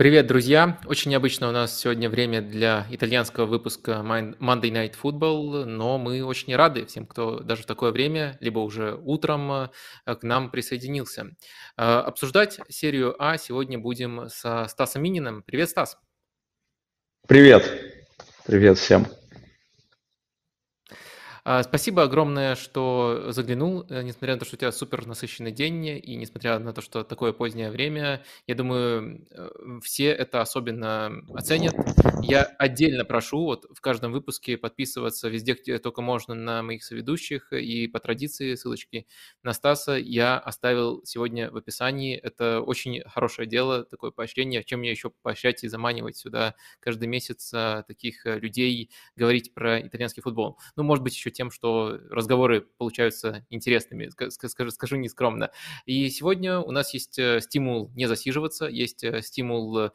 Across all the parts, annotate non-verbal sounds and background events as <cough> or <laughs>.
Привет, друзья! Очень необычно у нас сегодня время для итальянского выпуска Monday Night Football, но мы очень рады всем, кто даже в такое время, либо уже утром э, к нам присоединился. Э, обсуждать серию А сегодня будем со Стасом Мининым. Привет, Стас! Привет! Привет всем! А, спасибо огромное, что заглянул, э, несмотря на то, что у тебя супер насыщенный день, и несмотря на то, что такое позднее время, я думаю, э, все это особенно оценят. Я отдельно прошу вот в каждом выпуске подписываться везде, где только можно, на моих соведущих, и по традиции ссылочки на Стаса я оставил сегодня в описании. Это очень хорошее дело, такое поощрение, чем мне еще поощрять и заманивать сюда каждый месяц а, таких э, людей, говорить про итальянский футбол. Ну, может быть, еще тем, что разговоры получаются интересными, скажу, скажу нескромно. И сегодня у нас есть э, стимул не засиживаться, есть э, стимул э,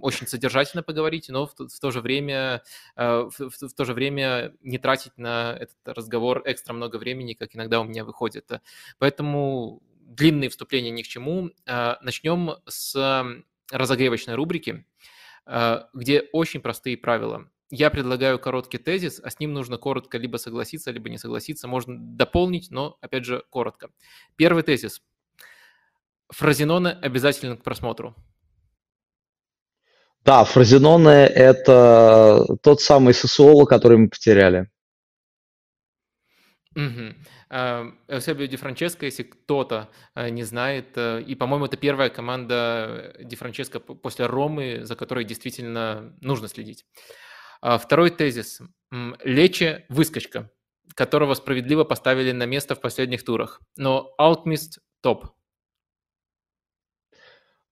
очень содержательно поговорить, но в, в то же время в, в, в то же время не тратить на этот разговор экстра много времени, как иногда у меня выходит. Поэтому длинные вступления ни к чему. Начнем с разогревочной рубрики, где очень простые правила я предлагаю короткий тезис, а с ним нужно коротко либо согласиться, либо не согласиться. Можно дополнить, но, опять же, коротко. Первый тезис. Фразеноны обязательно к просмотру. Да, Фразеноны – это тот самый ССОЛ, который мы потеряли. Угу. Эусебио Ди Франческо, если кто-то э, не знает, э, и, по-моему, это первая команда Ди Франческо после Ромы, за которой действительно нужно следить. А, второй тезис. Лече – выскочка, которого справедливо поставили на место в последних турах. Но Alchemist – топ.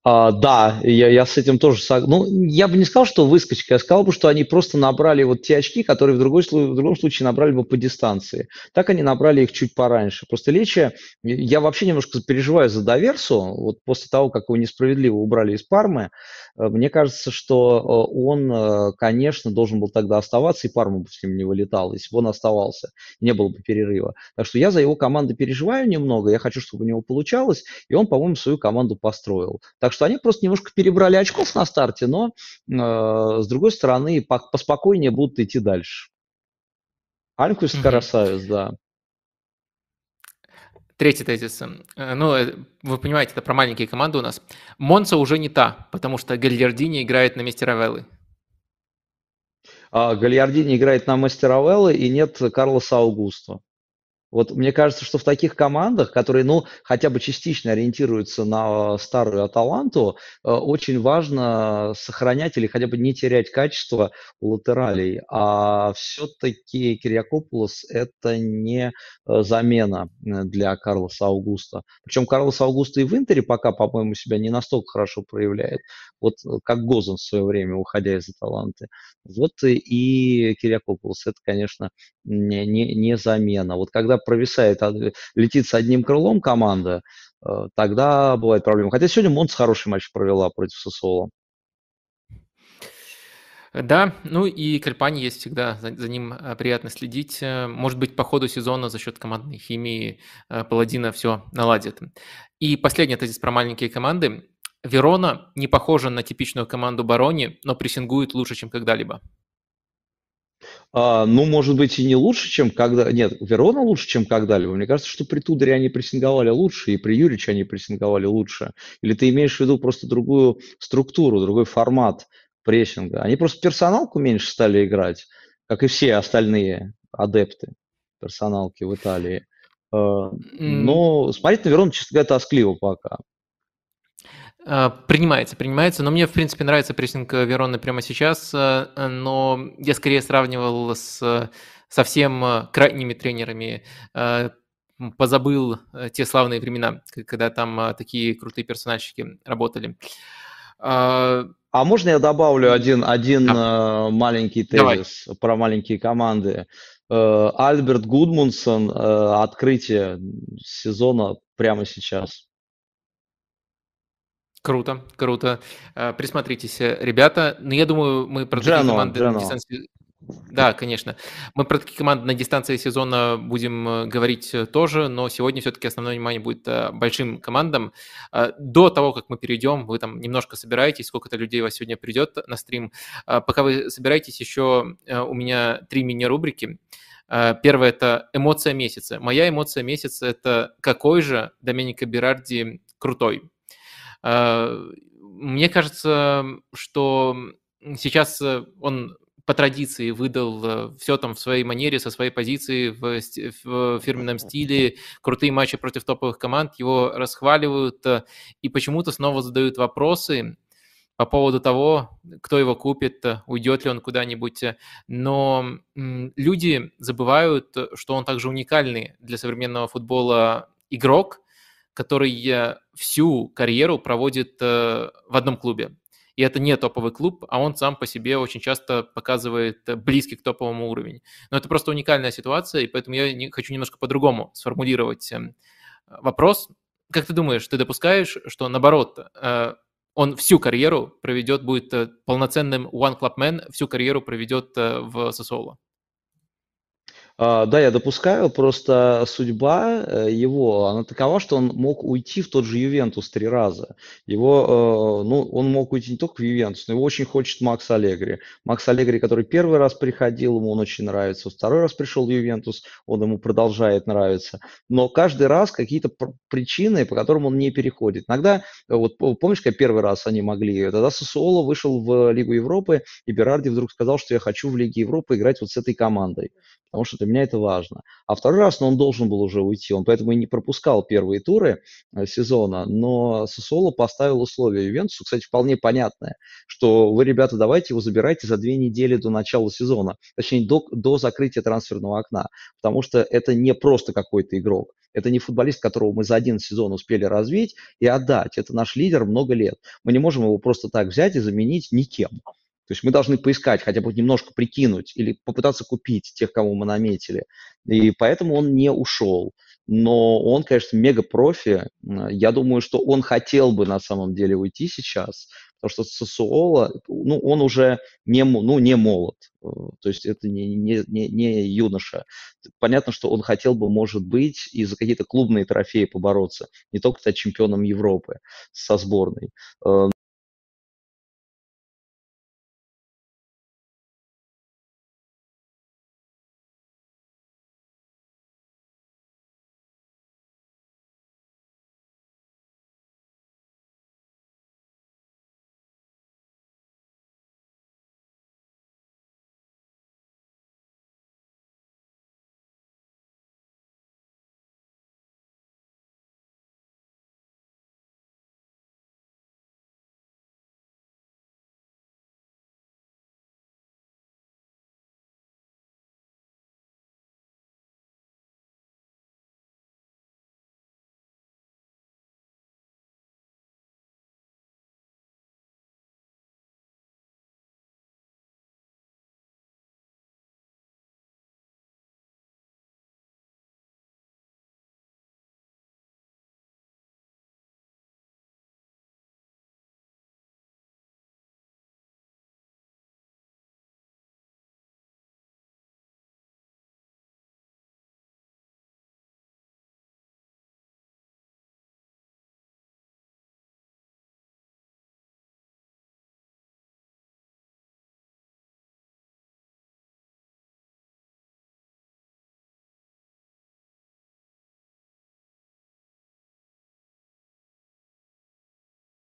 А, да, я, я с этим тоже согласен. Ну, я бы не сказал, что выскочка, я сказал бы, что они просто набрали вот те очки, которые в, другой, в другом случае набрали бы по дистанции. Так они набрали их чуть пораньше. Просто Лечи, я вообще немножко переживаю за Доверсу, вот после того, как его несправедливо убрали из Пармы, э, мне кажется, что э, он, э, конечно, должен был тогда оставаться, и Парма бы с ним не вылетал, если бы он оставался, не было бы перерыва. Так что я за его команду переживаю немного, я хочу, чтобы у него получалось, и он, по-моему, свою команду построил. Так что они просто немножко перебрали очков на старте, но э, с другой стороны поспокойнее будут идти дальше. Алькус mm-hmm. красавец, да. Третий тезис. Э, ну, э, вы понимаете, это про маленькие команды у нас. Монца уже не та, потому что Гальярдини играет на месте Равеллы. А, Гальярдини играет на месте Равеллы и нет Карлоса Аугуста. Вот мне кажется, что в таких командах, которые, ну, хотя бы частично ориентируются на старую Аталанту, э, очень важно сохранять или хотя бы не терять качество латералей. А все-таки Кириакопулос – это не э, замена э, для Карлоса Аугуста. Причем Карлос Аугуста и в Интере пока, по-моему, себя не настолько хорошо проявляет, вот как Гозен в свое время, уходя из Аталанты. Вот и Кириакопулос – это, конечно, не, не, не замена. Вот когда провисает, летит с одним крылом команда, э, тогда бывает проблема. Хотя сегодня Монс хороший матч провела против Сосола. Да, ну и Кальпани есть всегда, за, за ним э, приятно следить. Э, может быть, по ходу сезона за счет командной химии Паладина все наладит. И последний тезис про маленькие команды. Верона не похожа на типичную команду Барони, но прессингует лучше, чем когда-либо. А, ну, может быть, и не лучше, чем когда... Нет, Верона лучше, чем когда-либо. Мне кажется, что при Тудоре они прессинговали лучше, и при Юриче они прессинговали лучше. Или ты имеешь в виду просто другую структуру, другой формат прессинга? Они просто персоналку меньше стали играть, как и все остальные адепты персоналки в Италии. А, но смотреть на Верону, честно говоря, тоскливо пока. А, принимается, принимается, но мне, в принципе, нравится прессинг Вероны прямо сейчас, э, но я скорее сравнивал с совсем крайними тренерами, э, позабыл э, те славные времена, когда там такие крутые персональщики работали. А, а можно я добавлю один, один да. маленький тезис Давай. про маленькие команды? Альберт Гудмунсон, открытие сезона прямо сейчас. Круто, круто. Э, присмотритесь, э, ребята. Но ну, я думаю, мы про Джано, команды Джано. Да, конечно. Мы про такие команды на дистанции сезона будем э, говорить тоже, но сегодня все-таки основное внимание будет большим командам. До того, как мы перейдем, вы там немножко собираетесь, сколько-то людей у вас сегодня придет на стрим. Пока вы собираетесь, еще у меня три мини-рубрики. Первое – это эмоция месяца. Моя эмоция месяца – это какой же Доменико Берарди крутой. Мне кажется, что сейчас он по традиции выдал э, все там в своей манере, со своей позиции, в, в фирменном стиле, крутые матчи против топовых команд, его расхваливают э, и почему-то снова задают вопросы по поводу того, кто его купит, э, уйдет ли он куда-нибудь. Но люди забывают, что он также уникальный для современного футбола игрок, который всю карьеру проводит в одном клубе и это не топовый клуб, а он сам по себе очень часто показывает близкий к топовому уровню. Но это просто уникальная ситуация, и поэтому я хочу немножко по-другому сформулировать эм, вопрос. Как ты думаешь, ты допускаешь, что наоборот, э, он всю карьеру проведет, будет э, полноценным one club man, всю карьеру проведет э, в Сосоло? А, да, я допускаю, просто судьба э, его, она такова, что он мог уйти в тот же Ювентус три раза. Его, э, ну, он мог уйти не только в Ювентус, но его очень хочет Макс Аллегри. Макс Аллегри, который первый раз приходил, ему он очень нравится, второй раз пришел в Ювентус, он ему продолжает нравиться. Но каждый раз какие-то причины, по которым он не переходит. Иногда, вот помнишь, как первый раз они могли, тогда Сосуоло вышел в Лигу Европы, и Берарди вдруг сказал, что я хочу в Лиге Европы играть вот с этой командой потому что для меня это важно. А второй раз, ну, он должен был уже уйти, он поэтому и не пропускал первые туры э, сезона, но Сосоло поставил условия Ювентусу, кстати, вполне понятное, что вы, ребята, давайте его забирайте за две недели до начала сезона, точнее, до, до закрытия трансферного окна, потому что это не просто какой-то игрок, это не футболист, которого мы за один сезон успели развить и отдать. Это наш лидер много лет. Мы не можем его просто так взять и заменить никем. То есть мы должны поискать, хотя бы немножко прикинуть или попытаться купить тех, кого мы наметили. И поэтому он не ушел. Но он, конечно, мега-профи. Я думаю, что он хотел бы на самом деле уйти сейчас, потому что Сосуола, ну, он уже не, ну, не молод. Э, то есть это не, не, не, не юноша. Понятно, что он хотел бы, может быть, и за какие-то клубные трофеи побороться, не только стать чемпионом Европы со сборной.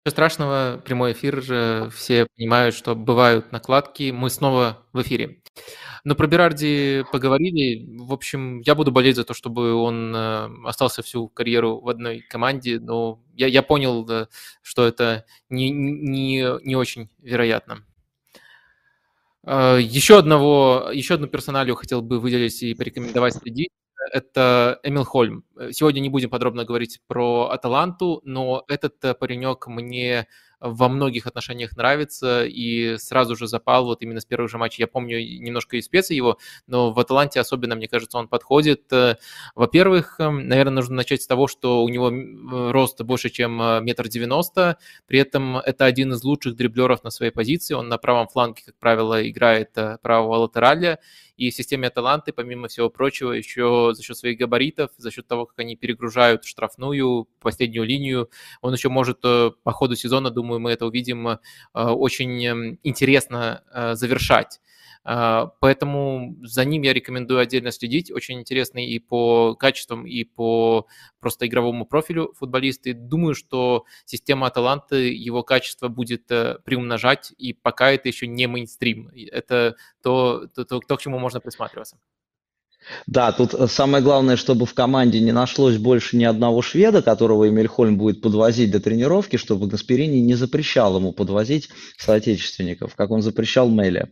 Ничего страшного, прямой эфир же, все понимают, что бывают накладки. Мы снова в эфире. Но про Берарди поговорили. В общем, я буду болеть за то, чтобы он э, остался всю карьеру в одной команде, но я, я понял, да, что это не, не, не очень вероятно. Э, еще одного, еще одну персоналию хотел бы выделить и порекомендовать следить. Это Эмил Хольм. сегодня не будем подробно говорить про Аталанту, но этот паренек мне во многих отношениях нравится и сразу же запал вот именно с первых же матчей. Я помню немножко и специи его, но в Аталанте особенно, мне кажется, он подходит. Э, во-первых, наверное, нужно начать с того, что у него рост больше, чем э, метр девяносто, при этом это один из лучших дриблеров на своей позиции, он на правом фланге, как правило, играет э, правого латераля, и системе Аталанты, помимо всего прочего, еще за счет своих габаритов, за счет того, как они перегружают штрафную, последнюю линию, он еще может по ходу сезона, думаю, мы это увидим, очень эм, интересно завершать. А, поэтому за ним я рекомендую отдельно следить. Очень интересный и по качествам, и по просто игровому профилю футболисты. Думаю, что система Аталанты его качество будет э, приумножать, и пока это еще не мейнстрим. Это то, то, то, то к чему можно присматриваться. Да, тут э, самое главное, чтобы в команде не нашлось больше ни одного шведа, которого Эмильхольм будет подвозить до тренировки, чтобы Гасперини не запрещал ему подвозить соотечественников, как он запрещал Меле.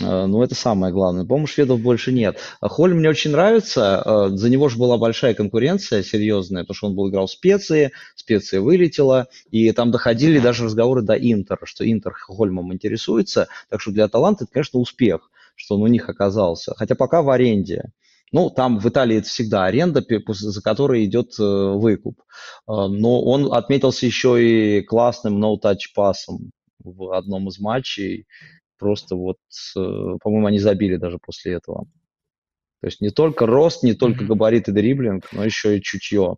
Э, ну, это самое главное. По-моему, шведов больше нет. Хольм мне очень нравится. Э, за него же была большая конкуренция серьезная, потому что он был играл в специи, специя вылетела, и там доходили даже разговоры до Интера, что Интер Хольмом интересуется. Так что для Таланта это, конечно, успех что он у них оказался. Хотя пока в аренде. Ну, там в Италии это всегда аренда, за которой идет э, выкуп. Э, но он отметился еще и классным no-touch пасом в одном из матчей. Просто вот, э, по-моему, они забили даже после этого. То есть не только рост, не только габарит и дриблинг, но еще и чутье.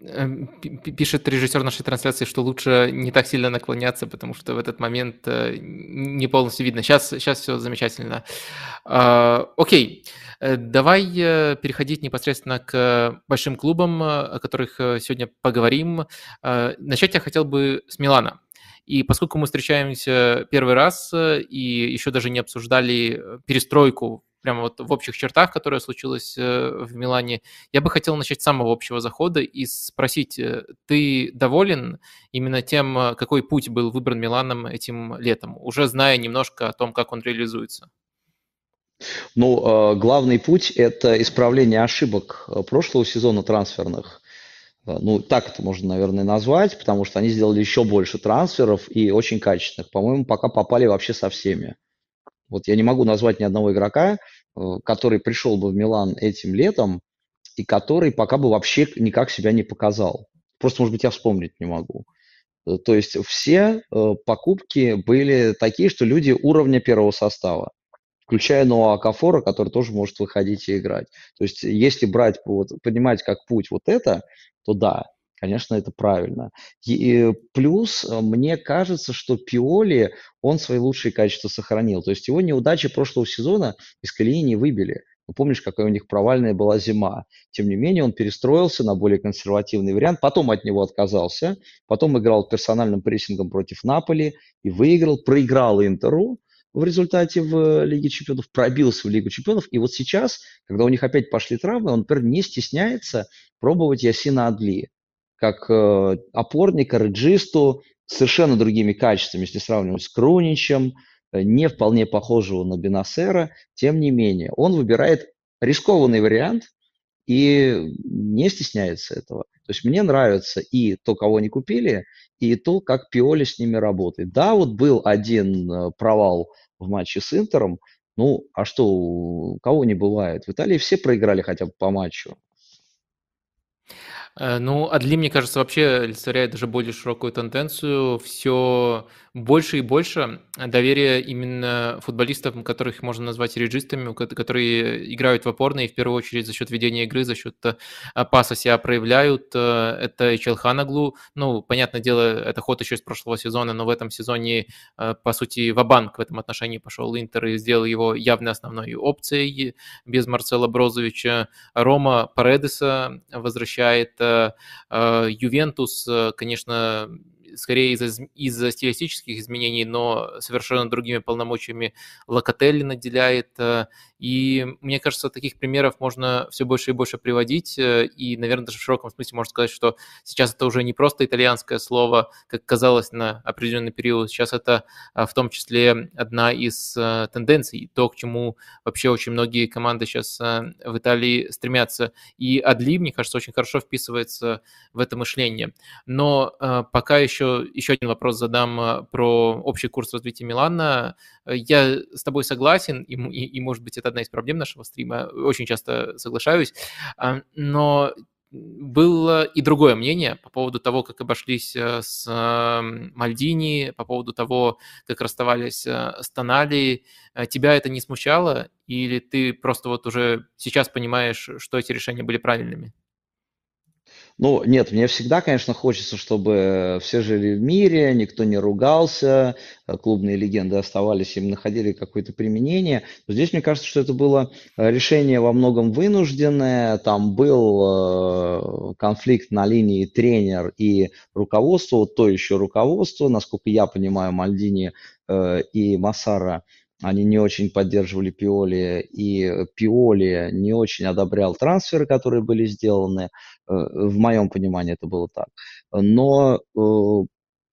Эм, пишет режиссер нашей трансляции, что лучше не так сильно наклоняться, потому что в этот момент э, не полностью видно. Сейчас, сейчас все замечательно. А, окей, э, давай э, переходить непосредственно к большим клубам, о которых сегодня поговорим. Начать я хотел бы с Милана. И поскольку мы встречаемся первый раз и еще даже не обсуждали перестройку прямо вот в общих чертах, которая случилась э, в Милане, я бы хотел начать с самого общего захода и спросить, э, ты доволен именно тем, э, какой путь был выбран Миланом этим летом, уже зная немножко о том, как он реализуется? Ну, главный путь – это исправление ошибок прошлого сезона трансферных. Ну, так это можно, наверное, назвать, потому что они сделали еще больше трансферов и очень качественных. По-моему, пока попали вообще со всеми. Вот я не могу назвать ни одного игрока, э, который пришел бы в Милан этим летом и который пока бы вообще никак себя не показал. Просто, может быть, я вспомнить не могу. Э, то есть все э, покупки были такие, что люди уровня первого состава, включая Ноа Кафора, который тоже может выходить и играть. То есть если брать, вот, понимать как путь вот это, то да, Конечно, это правильно. И плюс э, мне кажется, что Пиоли, он свои лучшие качества сохранил. То есть его неудачи прошлого сезона из колеи не выбили. Ну, помнишь, какая у них провальная была зима. Тем не менее, он перестроился на более консервативный вариант, потом от него отказался, потом играл персональным прессингом против Наполи и выиграл, проиграл Интеру, в результате в Лиге Чемпионов, пробился в Лигу Чемпионов. И вот сейчас, когда у них опять пошли травмы, он, например, не стесняется пробовать Ясина Адли как э, опорника, реджисту, совершенно другими качествами, если сравнивать с Круничем, э, не вполне похожего на Бенасера, тем не менее, он выбирает рискованный вариант и не стесняется этого. То есть мне нравится и то, кого они купили, и то, как Пиоли с ними работает. Да, вот был один э, провал в матче с Интером, ну, а что, кого не бывает? В Италии все проиграли хотя бы по матчу. Э, ну, Адли, мне кажется, вообще олицетворяет даже более широкую тенденцию. Все больше и больше доверия именно футболистам, которых можно назвать реджистами, которые играют в опорной и в первую очередь за счет ведения игры, за счет э, паса себя проявляют. Э, это и Челханаглу. Ну, понятное дело, это ход еще из прошлого сезона, но в этом сезоне, по сути, Вабанк в этом отношении пошел Интер и сделал его явной основной опцией без Марцела Брозовича. Рома Паредеса возвращает Ювентус, конечно, скорее из-за из стилистических изменений, но совершенно другими полномочиями Локотелли наделяет. Э, и мне кажется, таких примеров можно все больше и больше приводить. Э, и, наверное, даже в широком смысле можно сказать, что сейчас это уже не просто итальянское слово, как казалось на определенный период. Сейчас это в том числе одна из тенденций, то, к чему вообще очень многие команды сейчас в Италии стремятся. И Адли, мне кажется, очень хорошо вписывается в это мышление. Но э, пока еще, еще один вопрос задам э, про общий курс развития Милана. Я с тобой согласен, и, и, и, может быть, это одна из проблем нашего стрима, очень часто соглашаюсь, э, но было и другое мнение по поводу того, как обошлись э, с Мальдини, по поводу того, как расставались э, с Тонали. Э, тебя это не смущало? Или ты просто вот уже сейчас понимаешь, что эти решения были правильными? Ну, нет, мне всегда, конечно, хочется, чтобы все жили в мире, никто не ругался, э, клубные легенды оставались, им находили какое-то применение. Но здесь, мне кажется, что это было э, решение во многом вынужденное. Там был э, конфликт на линии тренер и руководство, вот то еще руководство, насколько я понимаю, Мальдини и Массара – они не очень поддерживали Пиоли, и Пиоли не очень одобрял трансферы, которые были сделаны. Э, в моем понимании это было так. Но э,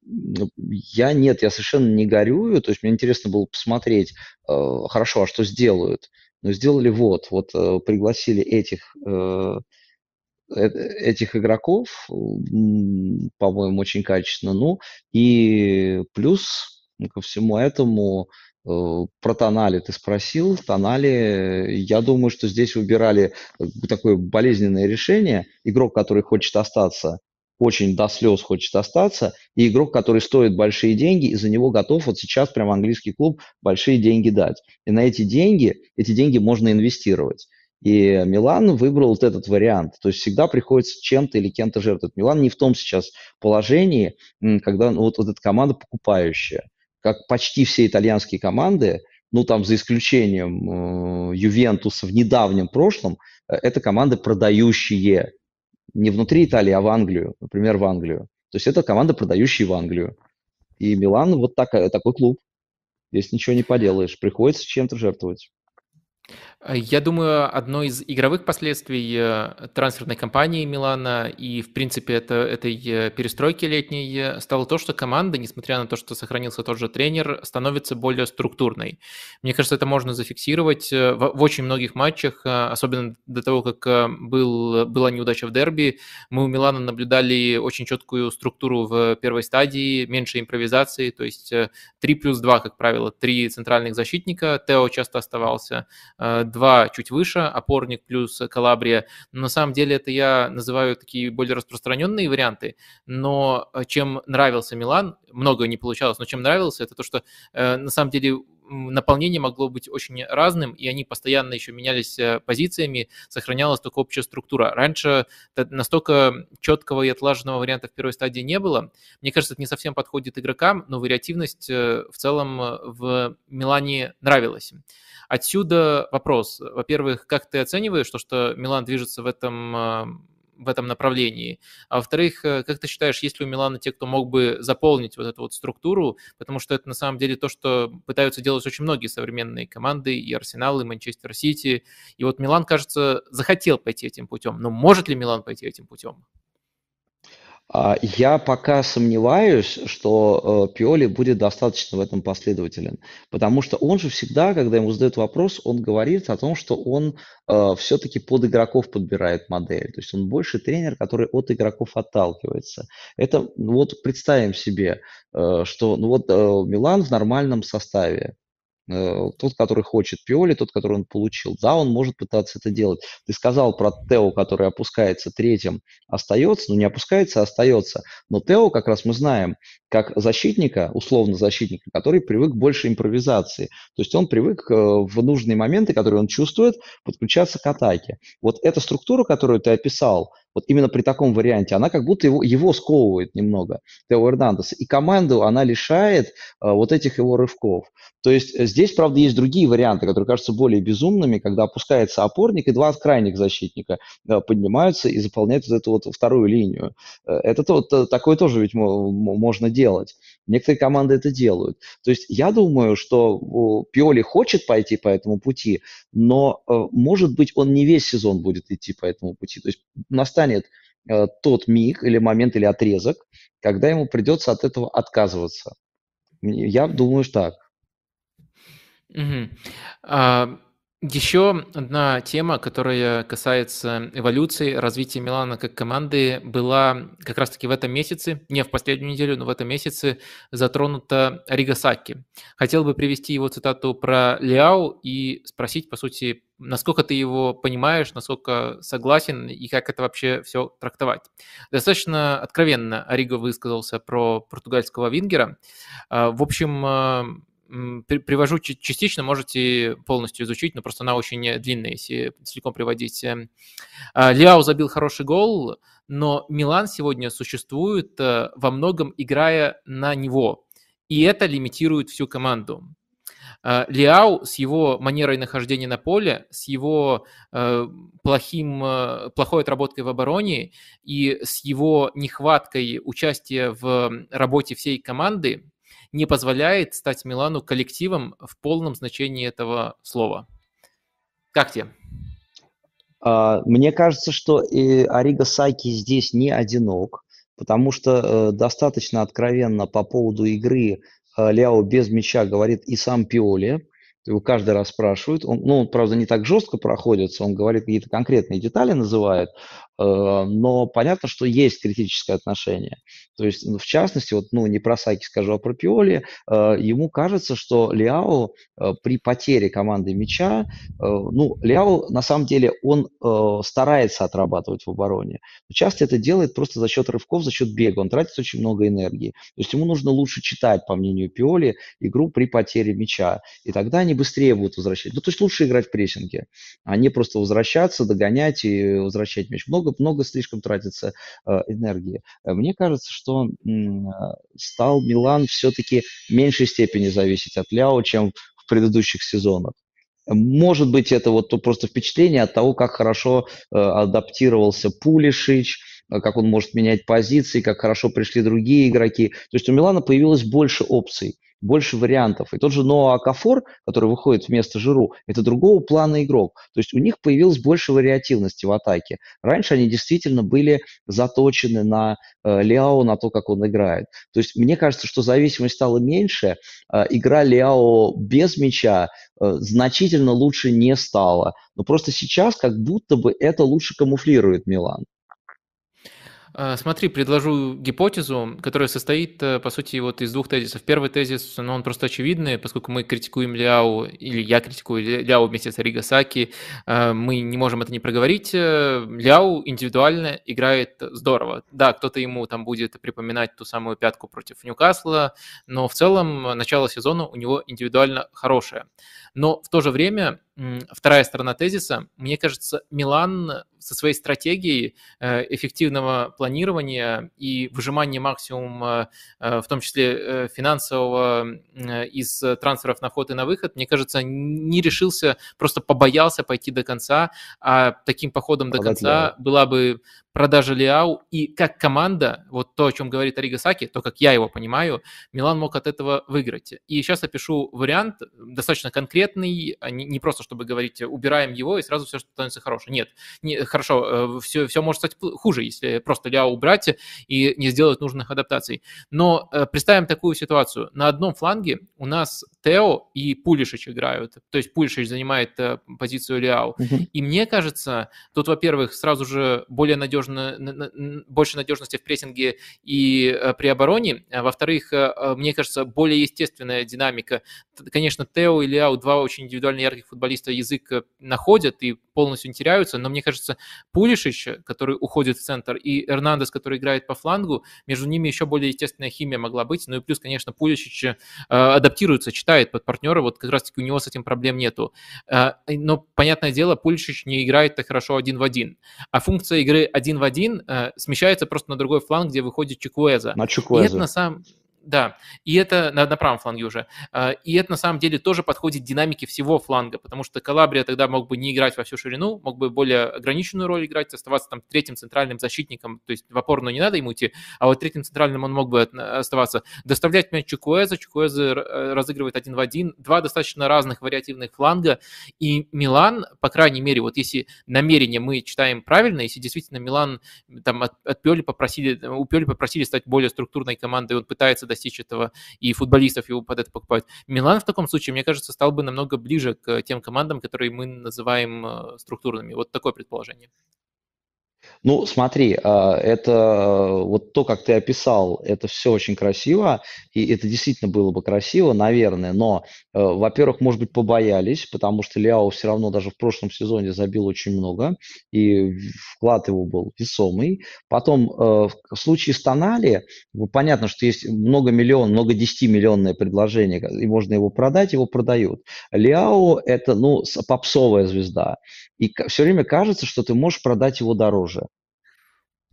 я нет, я совершенно не горюю. То есть мне интересно было посмотреть, э, хорошо, а что сделают? Но сделали вот, вот пригласили этих этих игроков, по-моему, очень качественно. Ну и плюс ко всему этому про Тонали ты спросил. Тонали, я думаю, что здесь выбирали э, такое болезненное решение. Игрок, который хочет остаться, очень до слез хочет остаться, и игрок, который стоит большие деньги, и за него готов вот сейчас прям английский клуб большие деньги дать. И на эти деньги, эти деньги можно инвестировать. И Милан выбрал вот этот вариант. То есть всегда приходится чем-то или кем-то жертвовать. Милан не в том сейчас положении, когда ну, вот, вот эта команда покупающая как почти все итальянские команды, ну там за исключением э, Ювентуса в недавнем прошлом, э, это команды продающие не внутри Италии, а в Англию, например, в Англию. То есть это команда, продающая в Англию. И Милан вот такая, такой клуб. Здесь ничего не поделаешь, приходится чем-то жертвовать. Э, я думаю, одно из игровых последствий э, трансферной кампании Милана и, в принципе, это, этой э, перестройки летней стало то, что команда, несмотря на то, что сохранился тот же тренер, становится более структурной. Мне кажется, это можно зафиксировать в, в очень многих матчах, особенно до того, как был, была неудача в дерби. Мы у Милана наблюдали очень четкую структуру в первой стадии, меньше импровизации, то есть 3 плюс 2, как правило, три центральных защитника. Тео часто оставался два чуть выше, опорник плюс Калабрия. На самом деле это я называю такие более распространенные варианты, но э, чем нравился Милан, много не получалось, но чем нравился, это то, что э, на самом деле наполнение могло быть очень разным, и они постоянно еще менялись э, позициями, сохранялась только общая структура. Раньше настолько четкого и отлаженного варианта в первой стадии не было. Мне кажется, это не совсем подходит игрокам, но вариативность в целом в Милане нравилась. Отсюда вопрос. Во-первых, как ты оцениваешь то, что Милан движется в этом в этом направлении. А во-вторых, э, как ты считаешь, есть ли у Милана те, кто мог бы заполнить вот эту вот структуру, потому что это на самом деле то, что пытаются делать очень многие современные команды, и Арсенал, и Манчестер Сити. И вот Милан, кажется, захотел пойти этим путем. Но может ли Милан пойти этим путем? А, я пока сомневаюсь, что э, Пиоли будет достаточно в этом последователен, потому что он же всегда, когда ему задают вопрос, он говорит о том, что он э, все-таки под игроков подбирает модель, то есть он больше тренер, который от игроков отталкивается. Это ну вот представим себе, э, что ну вот Милан в нормальном составе, тот, который хочет Пиоли, тот, который он получил. Да, он может пытаться это делать. Ты сказал про Тео, который опускается третьим, остается, ну не опускается, а остается. Но Тео, как раз мы знаем, как защитника, условно защитника, который привык к большей импровизации. То есть он привык э, в нужные моменты, которые он чувствует, подключаться к атаке. Вот эта структура, которую ты описал, вот именно при таком варианте, она как будто его, его сковывает немного, Тео Эрнандеса, и команду она лишает а, вот этих его рывков. То есть э, здесь, правда, есть другие варианты, которые кажутся более безумными, когда опускается опорник, и два крайних защитника а, поднимаются и заполняют вот эту вот вторую линию. Э, это то, такое тоже ведь можно делать. Некоторые команды это делают. То есть я думаю, что Пиоли хочет пойти по этому пути, но, может быть, он не весь сезон будет идти по этому пути. То есть настанет э, тот миг или момент или отрезок, когда ему придется от этого отказываться. Я думаю, что так. Угу. А, еще одна тема, которая касается эволюции, развития Милана как команды, была как раз-таки в этом месяце, не в последнюю неделю, но в этом месяце затронута Ригасаки. Хотел бы привести его цитату про Ляо и спросить, по сути, насколько ты его понимаешь, насколько согласен и как это вообще все трактовать. Достаточно откровенно Ариго высказался про португальского вингера. А, в общем, привожу частично, можете полностью изучить, но просто она очень длинная, если целиком приводить. Эм. А, Ляо забил хороший гол, но Милан сегодня существует э, во многом играя на него, и это лимитирует всю команду. А, Лиау с его манерой нахождения на поле, с его э, плохим, э, плохой отработкой в обороне и с его нехваткой участия в работе всей команды не позволяет стать Милану коллективом в полном значении этого слова. Как тебе? А, мне кажется, что Арига Саки здесь не одинок, потому что э, достаточно откровенно по поводу игры э, Ляо без мяча говорит и сам Пиоли. Его каждый раз спрашивают. Он, ну, он, правда, не так жестко проходится, он говорит какие-то конкретные детали, называет, но понятно, что есть критическое отношение. То есть, в частности, вот, ну, не про Саки скажу, а про Пиоли, э, ему кажется, что Ляо э, при потере команды мяча, ну, Ляо, на самом деле, он старается отрабатывать в обороне. Но часто это делает просто за счет рывков, за счет бега. Он тратит очень много энергии. То есть ему нужно лучше читать, по мнению Пиоли, игру при потере мяча. И тогда они быстрее будут возвращать. Ну, то есть лучше играть в прессинге, а не просто возвращаться, догонять и возвращать мяч. Много много, много слишком тратится э, энергии. Э, мне кажется, что э, стал Милан все-таки в меньшей степени зависеть от Ляо, чем в предыдущих сезонах. Может быть, это вот просто впечатление от того, как хорошо э, адаптировался Пулишич, как он может менять позиции, как хорошо пришли другие игроки. То есть у Милана появилось больше опций больше вариантов. И тот же Ноа Акафор, который выходит вместо Жиру, это другого плана игрок. То есть у них появилось больше вариативности в атаке. Раньше они действительно были заточены на э, Ляо, на то, как он играет. То есть мне кажется, что зависимость стала меньше. Э, игра Ляо без мяча э, значительно лучше не стала. Но просто сейчас как будто бы это лучше камуфлирует Милан. А, смотри, предложу гипотезу, которая состоит, э, по сути, вот из двух тезисов. Первый тезис, ну, он просто очевидный, поскольку мы критикуем Ляо, или я критикую Ляо вместе с Ригасаки, э, мы не можем это не проговорить. Э, Ляо индивидуально играет здорово. Да, кто-то ему там будет припоминать ту самую пятку против Ньюкасла, но в целом начало сезона у него индивидуально хорошее. Но в то же время вторая сторона тезиса, мне кажется, Милан со своей стратегией э, эффективного планирования и выжимания максимума, э, в том числе э, финансового, из трансферов на вход и на выход, мне кажется, не решился, просто побоялся пойти до конца, а таким походом до конца была бы продажа Лиау, и как команда, вот то, о чем говорит Арига Саки, то, как я его понимаю, Милан мог от этого выиграть. И сейчас опишу вариант, достаточно конкретный, а не просто чтобы говорить, убираем его, и сразу все становится хорошее. Нет, не, хорошо, все, все может стать хуже, если просто Лиау убрать и не сделать нужных адаптаций. Но э, представим такую ситуацию. На одном фланге у нас Тео и Пулишич играют, то есть Пулишич занимает э, позицию Лиау. Uh-huh. И мне кажется, тут, во-первых, сразу же более надежно надежно, больше надежности в прессинге и э, при обороне. А во-вторых, э, э, мне кажется, более естественная динамика. Конечно, Тео и Ляо, два очень индивидуально ярких футболиста, язык находят и полностью теряются, но мне кажется, Пулишич, который уходит в центр, и Эрнандес, который играет по флангу, между ними еще более естественная химия могла быть. Ну и плюс, конечно, Пулишич адаптируется, читает под партнера, вот как раз-таки у него с этим проблем нету. Но, понятное дело, Пулишич не играет так хорошо один в один. А функция игры один один в один э, смещается просто на другой фланг, где выходит Чикуэза. На Чикуэза. И это на самом да, и это на, на правом фланге уже. А, и это на самом деле тоже подходит динамике всего фланга, потому что Калабрия тогда мог бы не играть во всю ширину, мог бы более ограниченную роль играть, оставаться там третьим центральным защитником, то есть в опорную не надо ему идти, а вот третьим центральным он мог бы оставаться. Доставлять мяч Чукуэза, Чукуэза э, разыгрывает один в один, два достаточно разных вариативных фланга, и Милан, по крайней мере, вот если намерение мы читаем правильно, если действительно Милан там от, от Пёли попросили, у Пёли попросили стать более структурной командой, он пытается достичь этого, и футболистов его под это покупают. Милан в таком случае, мне кажется, стал бы намного ближе к тем командам, которые мы называем э, структурными. Вот такое предположение. Ну, смотри, а, это вот то, как ты описал, это все очень красиво, и это действительно было бы красиво, наверное, но, э, во-первых, может быть, побоялись, потому что Ляо все равно даже в прошлом сезоне забил очень много, и вклад его был весомый. Потом, э, в случае с Тонали, понятно, что есть много миллион, много десятимиллионное предложение, и можно его продать, его продают. Ляо – это, ну, попсовая звезда, и все время кажется, что ты можешь продать его дороже.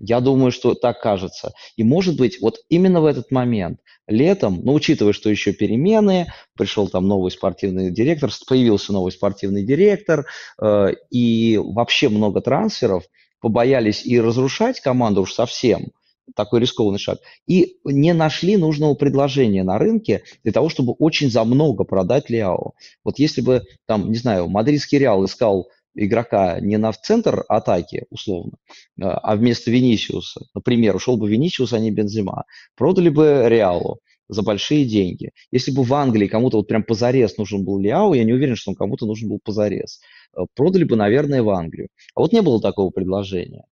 Я думаю, что так кажется. И может быть, вот именно в этот момент, летом, ну, учитывая, что еще перемены, пришел там новый спортивный директор, появился новый спортивный директор, э, и вообще много трансферов, побоялись и разрушать команду уж совсем, такой рискованный шаг, и не нашли нужного предложения на рынке для того, чтобы очень за много продать Лиао. Вот если бы, там, не знаю, мадридский Реал искал игрока не на в центр атаки, условно, а, а вместо Венисиуса, например, ушел бы Венисиус, а не Бензима, продали бы Реалу за большие деньги. Если бы в Англии кому-то вот прям позарез нужен был Лиау, я не уверен, что он кому-то нужен был позарез. А, продали бы, наверное, в Англию. А вот не было такого предложения.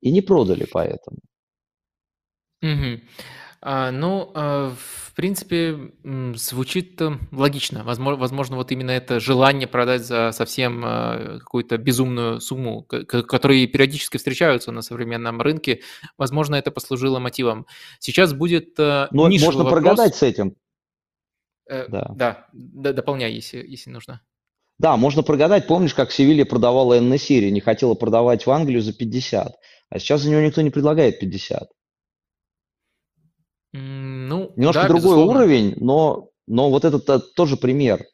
И не продали поэтому. Угу. А, ну, а, в принципе, звучит логично. Возможно, возможно, вот именно это желание продать за совсем а, какую-то безумную сумму, которые периодически встречаются на современном рынке, возможно, это послужило мотивом. Сейчас будет Ну, можно вопрос. прогадать с этим. Э, Да. Да, дополняй, если, если нужно. Да, можно прогадать. Помнишь, как Севилья продавала Эн-Несири, не хотела продавать в Англию за 50, а сейчас за него никто не предлагает 50. Ну, Немножко да, другой безусловно. уровень, но, но вот этот э, тоже пример.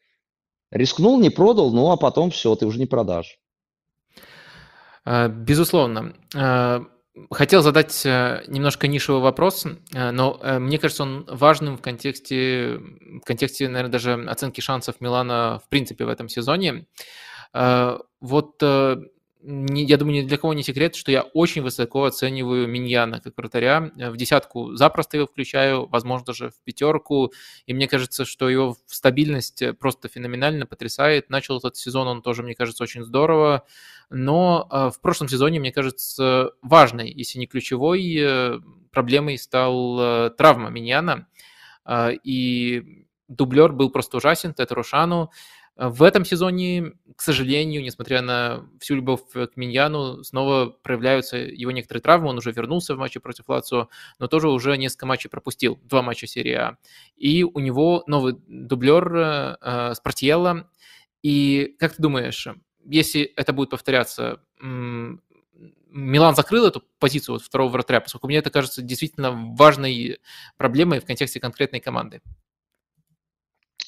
Рискнул, не продал, ну а потом все, ты уже не продашь. А, безусловно. А, хотел задать э, немножко нишевый вопрос, э, но мне кажется, он важным в контексте, в контексте, наверное, даже оценки шансов Милана в принципе в этом сезоне. А, вот не, я думаю, ни для кого не секрет, что я очень высоко оцениваю Миньяна как вратаря. Э, в десятку запросто его включаю, возможно, даже в пятерку. И мне кажется, что его стабильность э, просто феноменально потрясает. Начал этот сезон он тоже, мне кажется, очень здорово. Но э, в прошлом сезоне, мне кажется, важной, если не ключевой, проблемой стал травма Миньяна. И дублер был просто ужасен, Тет Рошану. В этом сезоне, к сожалению, несмотря на всю любовь к Миньяну, снова проявляются его некоторые травмы. Он уже вернулся в матче против Лацио, но тоже уже несколько матчей пропустил, два матча серии А. И у него новый дублер э, Спартиелло. И как ты думаешь, если это будет повторяться, Милан закрыл эту позицию вот второго вратаря, поскольку мне это кажется действительно важной проблемой в контексте конкретной команды.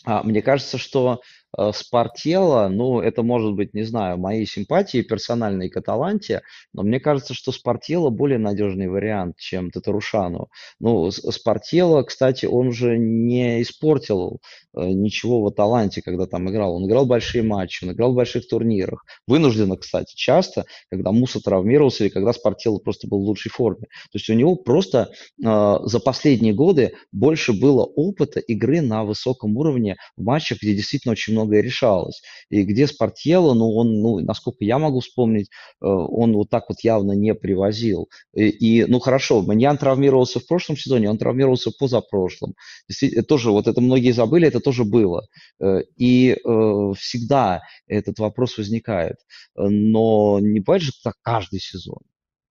А, мне кажется, что э, Спартелло, ну, это может быть, не знаю, мои симпатии персональные к Аталанте, но мне кажется, что Спартелло более надежный вариант, чем Татарушану. Ну, Спартелло, кстати, он же не испортил э, ничего в Аталанте, когда там играл. Он играл большие матчи, он играл в больших турнирах. Вынужденно, кстати, часто, когда Муса травмировался или когда Спартелло просто был в лучшей форме. То есть у него просто э, за последние годы больше было опыта игры на высоком уровне в матчах, где действительно очень многое решалось. И где Спартьелло, ну, он, ну, насколько я могу вспомнить, э, он вот так вот явно не привозил. И, и ну, хорошо, Маньян травмировался в прошлом сезоне, он травмировался позапрошлом. Действительно, тоже, вот это многие забыли, это тоже было. Э, и э, всегда этот вопрос возникает. Но не бывает же так каждый сезон.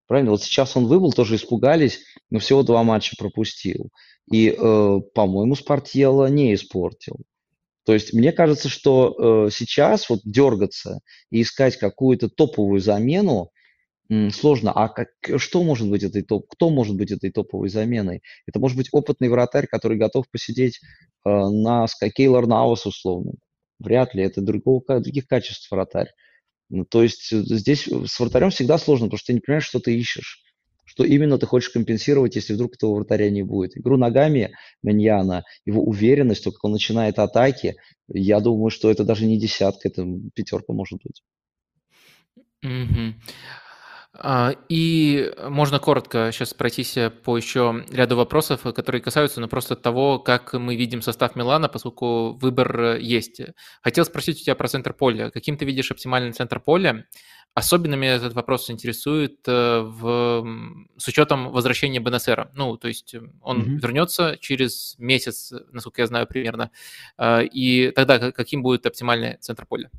Правильно? Вот сейчас он выбыл, тоже испугались, но всего два матча пропустил. И, э, по-моему, Спартьелло не испортил. То есть мне кажется, что э, сейчас вот дергаться и искать какую-то топовую замену, Сложно. А как, что может быть этой топ? Кто может быть этой топовой заменой? Это может быть опытный вратарь, который готов посидеть э, на Кейлор Наус условно. Вряд ли. Это другого, других качеств вратарь. Ну, то есть э, здесь с вратарем всегда сложно, потому что ты не понимаешь, что ты ищешь. Что именно ты хочешь компенсировать, если вдруг этого вратаря не будет. Игру ногами Маньяна, его уверенность, то, как он начинает атаки, я думаю, что это даже не десятка, это пятерка может быть. Угу. А, и можно коротко сейчас пройтись по еще ряду вопросов, которые касаются ну, просто того, как мы видим состав Милана, поскольку выбор есть. Хотел спросить у тебя про центр поля. Каким ты видишь оптимальный центр поля? Особенно меня этот вопрос интересует э, в, с учетом возвращения Бенесера. Ну, то есть он mm-hmm. вернется через месяц, насколько я знаю, примерно. И тогда каким будет оптимальный центр поля?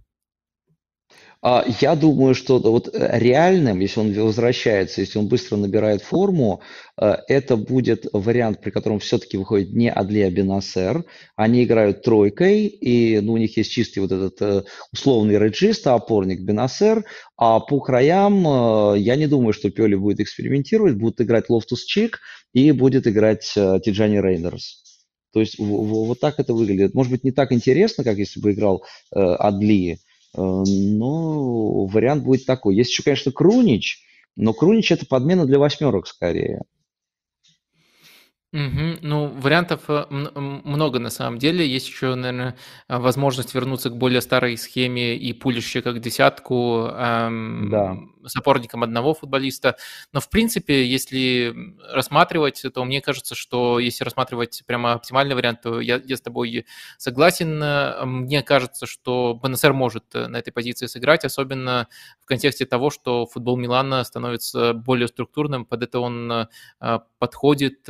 А, я думаю, что вот э, реальным, если он возвращается, если он быстро набирает форму, э, это будет вариант, при котором все-таки выходит не Адлия Бенасер. Они играют тройкой, и ну, у них есть чистый вот этот э, условный реджист, опорник Бенасер. А по краям я не думаю, что Пиоли будет экспериментировать. Будут играть Лофтус Чик и будет играть Тиджани Рейндерс. То есть вот так это выглядит. Может быть, не так интересно, как если бы играл Адли, Э, но вариант будет такой. Есть еще, конечно, Крунич, но Крунич это подмена для восьмерок скорее. Мгм. Ну, вариантов э, много на самом деле. Есть еще, наверное, возможность вернуться к более старой схеме и пулище как десятку эм, Да. с опорником одного футболиста. Но, в принципе, если рассматривать, то мне кажется, что если рассматривать прямо оптимальный вариант, то я, я с тобой согласен. Мне кажется, что БНСР может э, на этой позиции сыграть, особенно в контексте того, что футбол Милана становится более структурным, под это он э, подходит.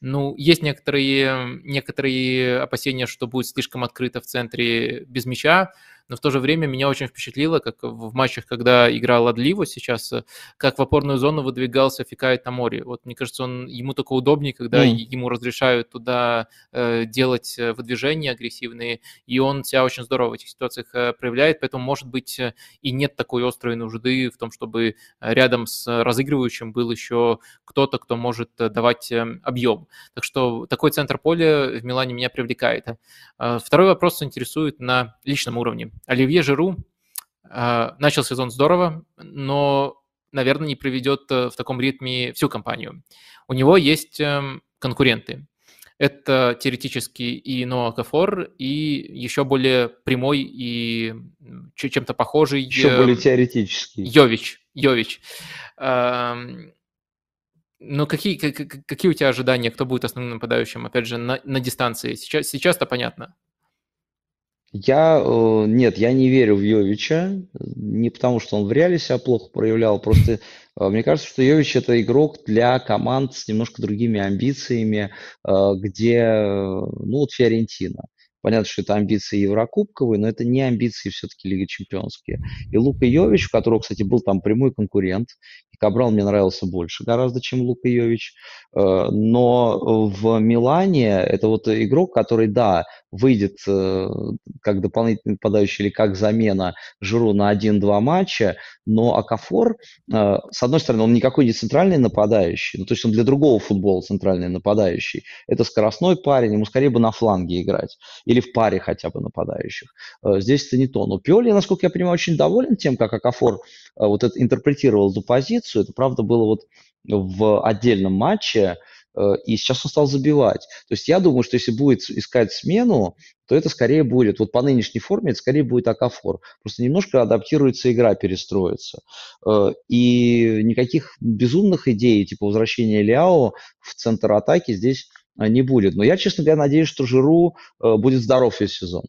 Ну, есть некоторые, некоторые опасения, что будет слишком открыто в центре без мяча, но в то же время меня очень впечатлило, как в матчах, когда играл Адливо сейчас, э, как в опорную зону выдвигался Фикает на море. Вот мне кажется, он, ему только удобнее, когда mm. ему разрешают туда э, делать э, выдвижения агрессивные, и он себя очень здорово в этих ситуациях э, проявляет, поэтому, может быть, э, и нет такой острой нужды в том, чтобы рядом с разыгрывающим был еще кто-то, кто может давать объем. Так что такой центр поля в Милане меня привлекает. Второй вопрос интересует на личном уровне. Оливье Жиру э, начал сезон здорово, но, наверное, не проведет э, в таком ритме всю компанию. У него есть эм, конкуренты. Это теоретически и Ноа Кафор, и еще более прямой и чем-то похожий... Еще более эм, теоретический. Йович. Йович. Эм, ну, какие, какие у тебя ожидания, кто будет основным нападающим, опять же, на, на дистанции? Сейчас, сейчас-то понятно. Я, э, нет, я не верю в Йовича, не потому что он в реале себя плохо проявлял, просто э, мне кажется, что Йович это игрок для команд с немножко другими амбициями, э, где, ну вот Фиорентина. Понятно, что это амбиции Еврокубковые, но это не амбиции все-таки Лиги Чемпионские. И Лука Йович, у которого, кстати, был там прямой конкурент, Кабрал мне нравился больше гораздо, чем Лука Йович, но в Милане это вот игрок, который, да, выйдет э, как дополнительный нападающий или как замена Жиру на 1-2 матча, но Акафор, э, с одной стороны, он никакой не центральный нападающий, ну, то есть он для другого футбола центральный нападающий. Это скоростной парень, ему скорее бы на фланге играть или в паре хотя бы нападающих. Э, здесь это не то. Но Пиоли, насколько я понимаю, очень доволен тем, как Акафор вот это интерпретировал эту позицию. Это, правда, было вот в отдельном матче, Э, и сейчас он стал забивать. То есть я думаю, что если будет искать смену, то это скорее будет, вот по нынешней форме, это скорее будет Акафор. Просто немножко адаптируется игра, перестроится. Э, и никаких безумных идей, типа возвращения Ляо в центр атаки здесь э, не будет. Но я, честно говоря, надеюсь, что Жиру будет здоров весь сезон.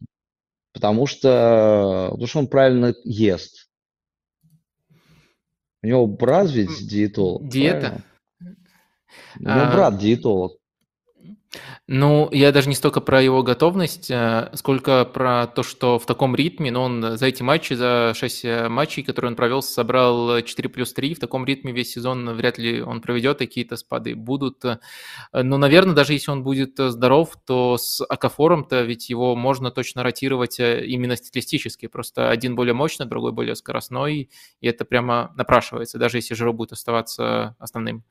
Потому что, потому что он правильно ест. У него брат ведь диетолог. Диета? Правильно? У него а, брат диетолог. Ну, я даже не столько про его готовность, э, сколько про то, что в таком ритме, но он за эти матчи, за 6 э, матчей, которые он провел, собрал 4 плюс 3, в таком ритме весь сезон вряд ли он проведет, какие-то спады будут. Но, наверное, даже если он будет здоров, то с Акафором-то ведь его можно точно ротировать э, именно стилистически, просто один более мощный, другой более скоростной, и это прямо напрашивается, даже если Жиро будет оставаться основным.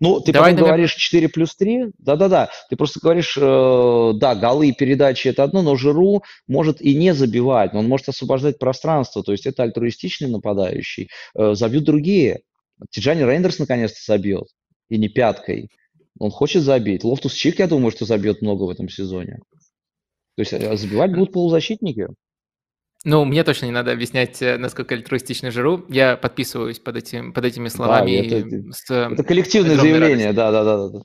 Ну, ты Давай, потом говоришь 4 плюс 3, да-да-да, ты просто говоришь, э, да, голы и передачи это одно, но Жиру может и не забивать, но он может освобождать пространство, то есть это альтруистичный нападающий, э, забьют другие. Тиджани Рейндерс наконец-то забьет, и не пяткой. Он хочет забить. Лофтус Чик, я думаю, что забьет много в этом сезоне. То есть э, забивать будут полузащитники. Ну, мне точно не надо объяснять, э, насколько альтруистичный Жиру. Я подписываюсь под, этим, под этими словами. Да, это, с, это коллективное заявление, да-да-да.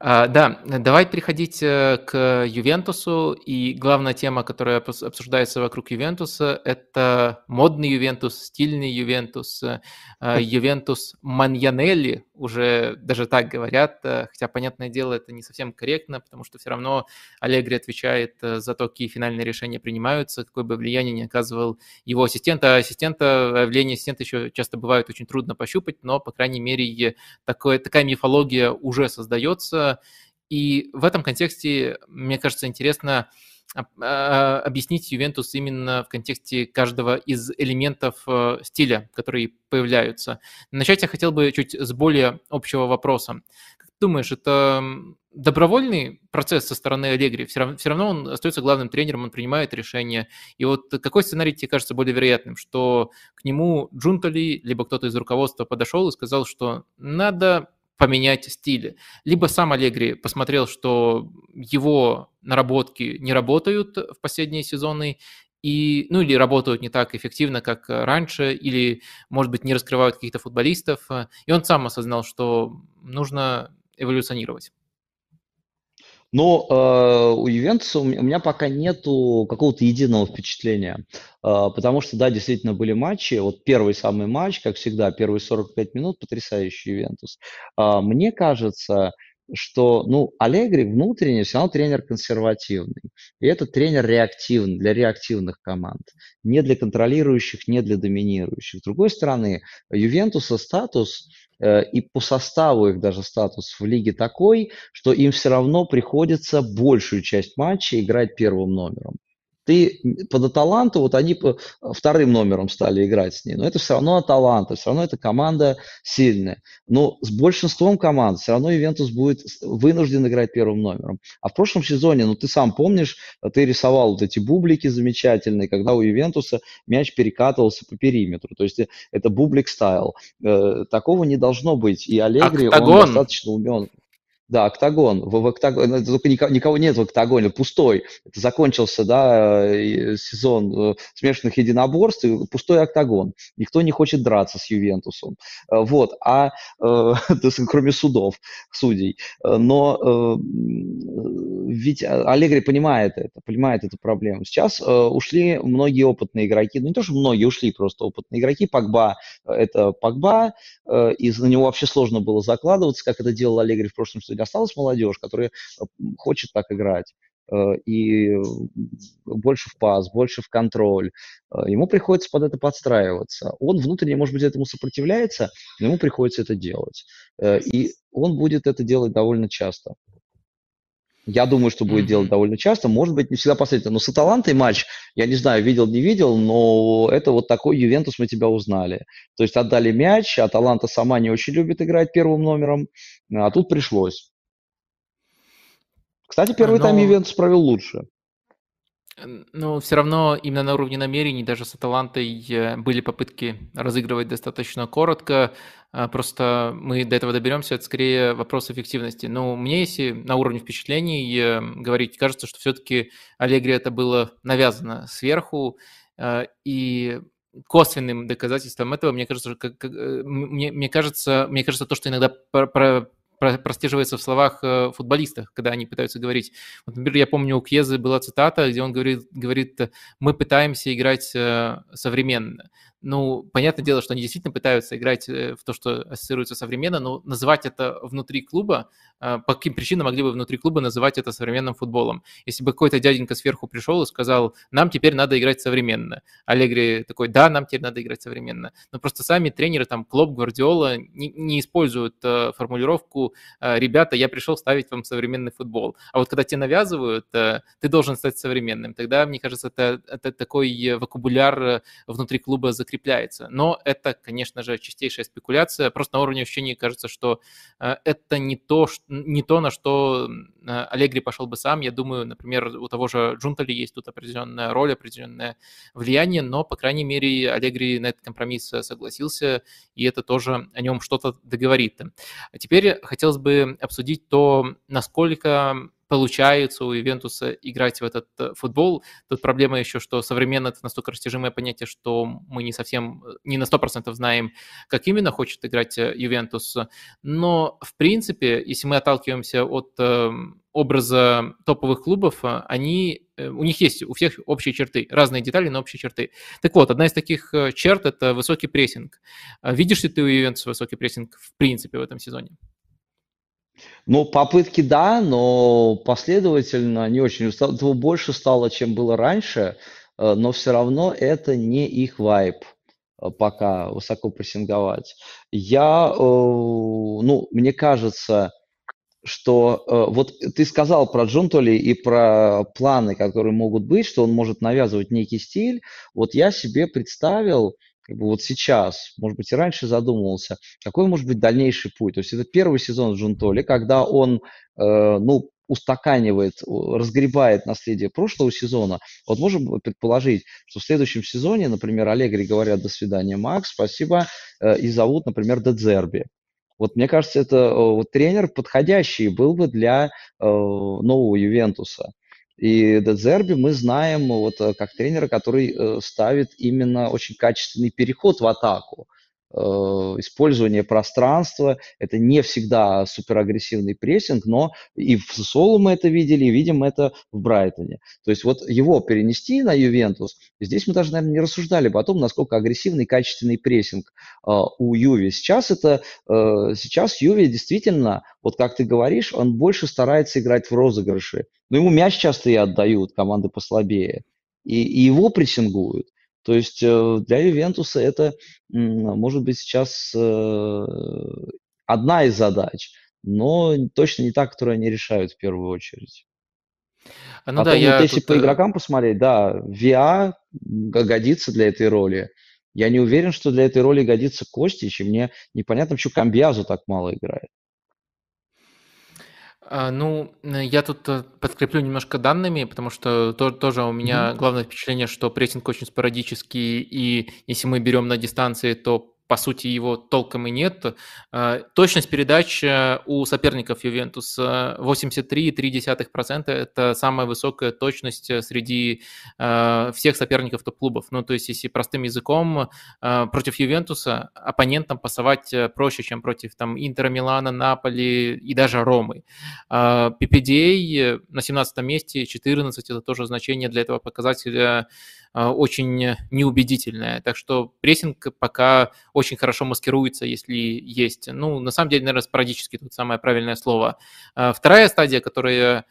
А, да, давай переходить э, к Ювентусу. И главная тема, которая обсуждается вокруг Ювентуса, это модный Ювентус, стильный Ювентус, э, Ювентус Маньянелли, уже даже так говорят, э, хотя, понятное дело, это не совсем корректно, потому что все равно Аллегри отвечает за то, какие финальные решения принимаются, какое бы влияние не оказывал его ассистент. А ассистента, влияние ассистента еще часто бывает очень трудно пощупать, но, по крайней мере, такое, такая мифология уже создается, и в этом контексте, мне кажется, интересно а, объяснить Ювентус именно в контексте каждого из элементов э, стиля, которые появляются. Начать я хотел бы чуть с более общего вопроса. Как ты думаешь, это добровольный процесс со стороны Аллегри? Все все равно он остается главным тренером, он принимает решения. И вот какой сценарий тебе кажется более вероятным? Что к нему Джунтали, либо кто-то из руководства подошел и сказал, что надо поменять стили. Либо сам Аллегри посмотрел, что его наработки не работают в последние сезоны, и, ну или работают не так эффективно, как раньше, или, может быть, не раскрывают каких-то футболистов, и он сам осознал, что нужно эволюционировать. Но э, у Ювентуса у меня пока нету какого-то единого впечатления, э, потому что, да, действительно были матчи. Вот первый самый матч, как всегда, первые 45 минут, потрясающий Ювентус. Э, мне кажется, что, ну, Аллегри внутренне все равно тренер консервативный. И этот тренер реактивный, для реактивных команд. Не для контролирующих, не для доминирующих. С другой стороны, Ювентуса статус и по составу их даже статус в лиге такой, что им все равно приходится большую часть матча играть первым номером ты под Аталанту, вот они вторым номером стали играть с ней, но это все равно Аталанта, все равно эта команда сильная. Но с большинством команд все равно Ивентус будет вынужден играть первым номером. А в прошлом сезоне, ну ты сам помнишь, ты рисовал вот эти бублики замечательные, когда у Ивентуса мяч перекатывался по периметру. То есть это бублик стайл. Э, такого не должно быть. И Аллегри, Октагон. он достаточно умен. Да, октагон. В, в октагон, ну, только никого, никого нет в октагоне, пустой. Это закончился, да, сезон э, смешанных единоборств, и пустой октагон. Никто не хочет драться с Ювентусом. Э, вот, а э, <laughs> кроме судов, судей. Но ведь Аллегри понимает это, понимает эту проблему. Сейчас ушли многие опытные игроки, ну не то, что многие ушли, просто опытные игроки. Погба – это Погба, и на него вообще сложно было закладываться, как это делал Аллегри в прошлом сезоне осталась молодежь, которая э, хочет так играть э, и больше в пас, больше в контроль. Э, ему приходится под это подстраиваться. Он внутренне, может быть, этому сопротивляется, но ему приходится это делать. И он будет это делать довольно часто. Я думаю, что будет делать довольно часто. Может быть, не всегда последовательно. Но с Аталантой матч, я не знаю, видел, не видел, но это вот такой Ювентус мы тебя узнали. То есть отдали мяч, Аталанта сама не очень любит играть первым номером, а тут пришлось. Кстати, первый но... тайм Ювентус провел лучше. Но все равно именно на уровне намерений даже с Аталантой э, были попытки разыгрывать достаточно коротко. А, просто мы до этого доберемся, это скорее вопрос эффективности. Но мне, если на уровне впечатлений э, говорить, кажется, что все-таки Аллегри это было навязано сверху, э, и косвенным доказательством этого, мне кажется, как, мне, мне кажется, мне кажется, то, что иногда про, про, прослеживается в словах э, футболистов, когда они пытаются говорить. Вот, например, я помню, у Кьезы была цитата, где он говорит, говорит мы пытаемся играть э, современно. Ну, понятное дело, что они действительно пытаются играть э, в то, что ассоциируется современно, но называть это внутри клуба, э, по каким причинам могли бы внутри клуба называть это современным футболом? Если бы какой-то дяденька сверху пришел и сказал, нам теперь надо играть современно. Аллегри такой, да, нам теперь надо играть современно. Но просто сами тренеры, там, Клоп, Гвардиола не, не используют э, формулировку «ребята, я пришел ставить вам современный футбол». А вот когда тебе навязывают, ты должен стать современным, тогда, мне кажется, это, это такой вокабуляр внутри клуба закрепляется. Но это, конечно же, чистейшая спекуляция. Просто на уровне ощущений кажется, что э, это не то, не то, на что э, Аллегри пошел бы сам. Я думаю, например, у того же Джунтали есть тут определенная роль, определенное влияние, но, по крайней мере, Аллегри на этот компромисс согласился, и это тоже о нем что-то договорит. А теперь хотелось бы обсудить то, насколько получается у Ивентуса играть в этот э, футбол. Тут проблема еще, что современно это настолько растяжимое понятие, что мы не совсем, э, не на 100% знаем, как именно хочет играть э, Ювентус. Но, в принципе, если мы отталкиваемся от образа топовых клубов, они, у них есть у всех общие черты, разные детали, но общие черты. Так вот, одна из таких черт – это высокий прессинг. Видишь ли ты у Ювентуса высокий прессинг в принципе в этом сезоне? Ну, попытки да, но последовательно не очень. Этого больше стало, чем было раньше, э, но все равно это не их вайб э, пока высоко прессинговать. Я, э, ну, мне кажется, что вот ты сказал про Джунтоли и про планы, которые могут быть, что он может навязывать некий стиль. Вот я себе представил, как бы вот сейчас, может быть, и раньше задумывался, какой может быть дальнейший путь. То есть это первый сезон Джунтоли, когда он, э, ну, устаканивает, разгребает наследие прошлого сезона, вот можем предположить, что в следующем сезоне, например, Аллегри говорят «до свидания, Макс, спасибо», э, и зовут, например, Дедзерби. Вот мне кажется, это э, вот, тренер подходящий был бы для э, нового Ювентуса. И Дезерби мы знаем вот э, как тренера, который э, ставит именно очень качественный переход в атаку. Э, использование пространства. Это не всегда суперагрессивный прессинг, но и в Соло мы это видели, и видим это в Брайтоне. То есть вот его перенести на Ювентус, здесь мы даже, наверное, не рассуждали бы о том, насколько агрессивный качественный прессинг э, у Юви. Сейчас это, э, сейчас Юви действительно, вот как ты говоришь, он больше старается играть в розыгрыши. Но ему мяч часто и отдают, команды послабее. И, и его прессингуют. То есть э, для Ювентуса это может быть сейчас э, одна из задач, но точно не та, которую они решают в первую очередь. А, ну Потом, да, я вот если тут... по э, игрокам посмотреть, да, ВИА годится для этой роли. Я не уверен, что для этой роли годится Костич, и мне непонятно, почему Камбиазу так мало играет. А, ну, я тут э, подкреплю немножко данными, потому что то, тоже у меня mm-hmm. главное впечатление, что прессинг очень спорадический, и если мы берем на дистанции, то по сути, его толком и нет. А, точность передач э, у соперников Ювентуса 83,3%. Это самая высокая точность э, среди э, всех соперников топ-клубов. Ну, то есть, если простым языком, против Ювентуса оппонентам пасовать проще, чем против там Интера, Милана, Наполи и даже Ромы. PPDA на 17 месте, 14 – это тоже значение для этого показателя очень неубедительная. Так что прессинг пока очень хорошо маскируется, если есть. Ну, на самом деле, наверное, спорадически тут самое правильное слово. А, вторая стадия, которая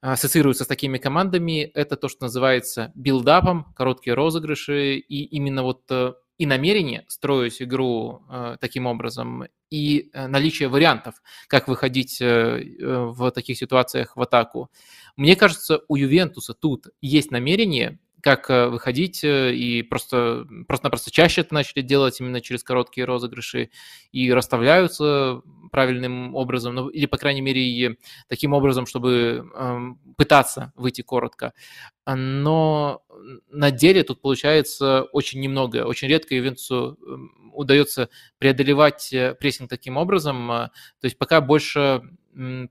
ассоциируется с такими командами, это то, что называется build-up ом, короткие розыгрыши, и именно вот э, и намерение строить игру э, таким образом, и э, наличие вариантов, как выходить э, в таких ситуациях в атаку. Мне кажется, у Ювентуса тут есть намерение как э, выходить, э, и просто, просто-напросто чаще это начали делать именно через короткие розыгрыши и расставляются правильным образом, ну, или, по крайней мере, таким образом, чтобы э, пытаться выйти коротко. Но на деле тут получается очень немного. Очень редко Ювентусу удается преодолевать э, прессинг таким образом. То есть пока больше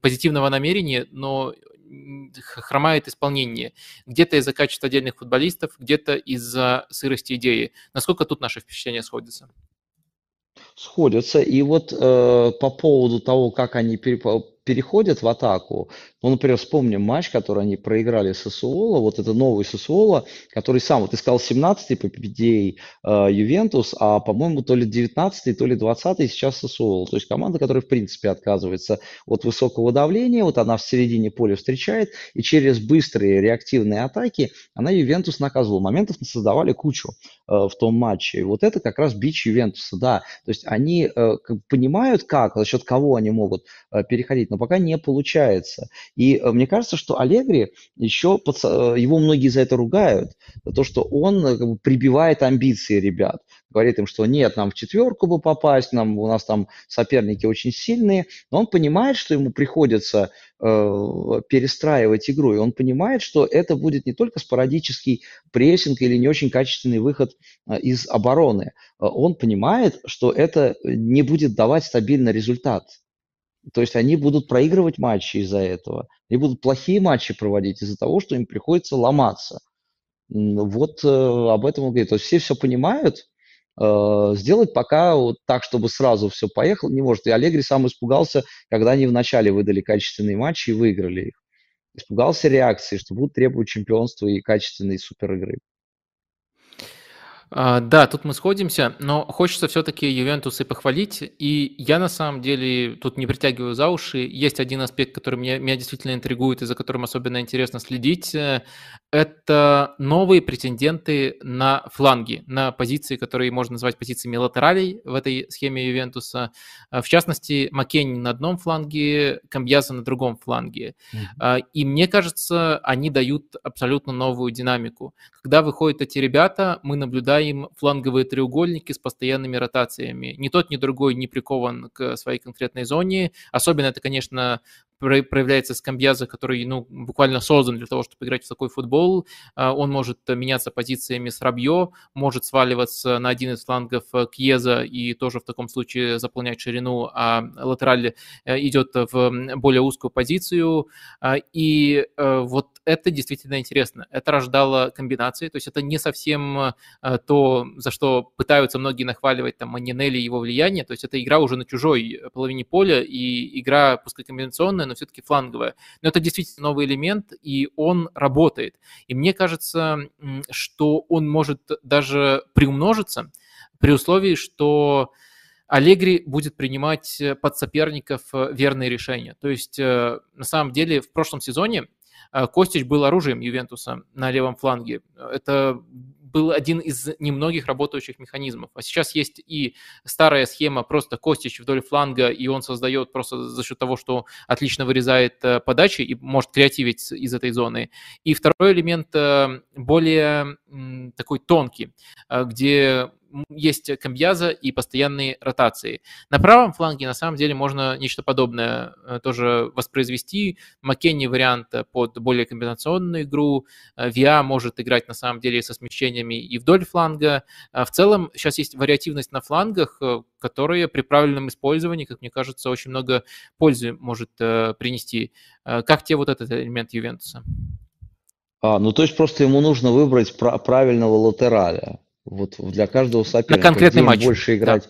позитивного намерения, но хромает исполнение. Где-то из-за качества отдельных футболистов, где-то из-за сырости идеи. Насколько тут наши впечатления сходятся? Сходятся. И вот э, по поводу того, как они переп... переходят в атаку. Ну, например, вспомним матч, который они проиграли с Сосуоло, вот это новый Сосуоло, который сам, вот ты сказал, 17-й по PPDA э, Ювентус, а, по-моему, то ли 19-й, то ли 20-й сейчас Сосуоло. То есть команда, которая, в принципе, отказывается от высокого давления, вот она в середине поля встречает, и через быстрые реактивные атаки она Ювентус наказывала. Моментов создавали кучу в том матче. И вот это как раз бич Ювентуса, да. То есть они э, понимают, как, за счет кого они могут э, переходить, но пока не получается. И э, мне кажется, что Аллегри еще, э, его многие за это ругают, за то, что он э, как бы, прибивает амбиции ребят. Говорит им, что нет, нам в четверку бы попасть, нам, у нас там соперники очень сильные, но он понимает, что ему приходится э, перестраивать игру, и он понимает, что это будет не только спорадический прессинг или не очень качественный выход э, из обороны. Он понимает, что это не будет давать стабильный результат. То есть они будут проигрывать матчи из-за этого. Они будут плохие матчи проводить из-за того, что им приходится ломаться. Вот э, об этом он говорит. То есть все все понимают, э, сделать пока вот так, чтобы сразу все поехало, не может. И Аллегри сам испугался, когда они вначале выдали качественные матчи и выиграли их. Испугался реакции, что будут требовать чемпионства и качественной супер игры. А, да, тут мы сходимся, но хочется все-таки Ювентус и похвалить. И я на самом деле тут не притягиваю за уши. Есть один аспект, который меня, меня действительно интригует и за которым особенно интересно следить. Это новые претенденты на фланги, на позиции, которые можно назвать позициями латералей в этой схеме Ювентуса. В частности, Маккенни на одном фланге, Камбьяза на другом фланге. Mm-hmm. И мне кажется, они дают абсолютно новую динамику. Когда выходят эти ребята, мы наблюдаем наблюдаем фланговые треугольники с постоянными ротациями. Ни тот, ни другой не прикован к своей конкретной зоне. Особенно это, конечно, проявляется Скамбьяза, который ну, буквально создан для того, чтобы играть в такой футбол. А, он может меняться позициями с Рабье, может сваливаться на один из флангов Кьеза и тоже в таком случае заполнять ширину, а латераль э, идет в более узкую позицию. А, и э, вот это действительно интересно. Это рождало комбинации, то есть это не совсем э, то, за что пытаются многие нахваливать там Манинелли и его влияние, то есть это игра уже на чужой половине поля и игра, пускай комбинационная, но все-таки фланговая. Но это действительно новый элемент, и он работает. И мне кажется, что он может даже приумножиться при условии, что Аллегри будет принимать под соперников верные решения. То есть, э, на самом деле, в прошлом сезоне э, Костич был оружием Ювентуса на левом фланге. Это был один из немногих работающих механизмов. А сейчас есть и старая схема просто Костич вдоль фланга, и он создает просто за счет того, что отлично вырезает э, подачи и может креативить из этой зоны. И второй элемент э, более такой тонкий, э, где есть комбьяза и постоянные ротации. На правом фланге на самом деле можно нечто подобное э, тоже воспроизвести. Маккенни вариант под более комбинационную игру. Э, Виа может играть на самом деле со смещениями и вдоль фланга. В целом сейчас есть вариативность на флангах, э, которая при правильном использовании, как мне кажется, очень много пользы может принести. Как тебе вот этот элемент Ювентуса? А, ну, то есть просто ему нужно выбрать правильного латераля. Вот для каждого соперника. На конкретный матч. Больше играть. Да.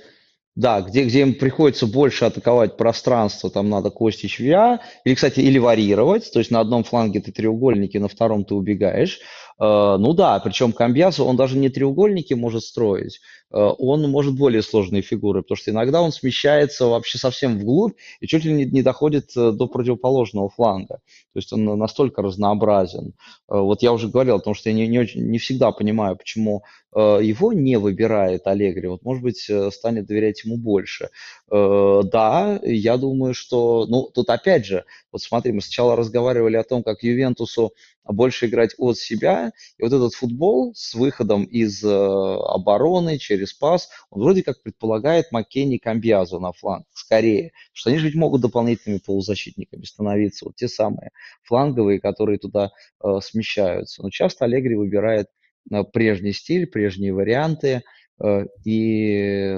Да, где, где им приходится больше атаковать пространство, там надо Костич Виа, или, кстати, или варьировать, то есть на одном фланге ты треугольники, на втором ты убегаешь. Э, ну да, причем Камбьясу, он даже не треугольники может строить, он может более сложные фигуры, потому что иногда он смещается вообще совсем вглубь и чуть ли не, не доходит э, до противоположного фланга. То есть он настолько разнообразен. Вот я уже говорил, потому что я не, не, очень, не всегда понимаю, почему его не выбирает Аллегри. Вот, может быть, станет доверять ему больше. Да, я думаю, что... Ну, тут опять же, вот смотри, мы сначала разговаривали о том, как Ювентусу больше играть от себя. И вот этот футбол с выходом из э, обороны через пас, он вроде как предполагает Маккенни Камбьязу на фланг, скорее. что они же ведь могут дополнительными полузащитниками становиться, вот те самые фланговые, которые туда э, смещаются. Но часто Аллегри выбирает э, прежний стиль, прежние варианты, э, и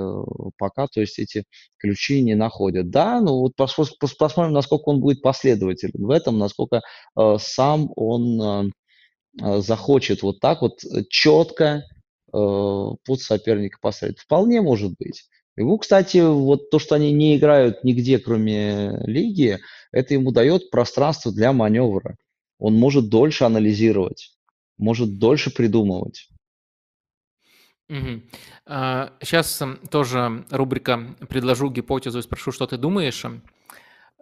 пока, то есть, эти ключи не находят. Да, ну вот посмотрим, насколько он будет последователен в этом, насколько э, сам он э, э захочет вот так вот четко э, под соперника поставить. Вполне может быть. Ему, кстати, вот то, что они не играют нигде, кроме лиги, это ему дает пространство для маневра. Он может дольше анализировать, может дольше придумывать. Угу. сейчас тоже рубрика «Предложу гипотезу и спрошу, что ты думаешь».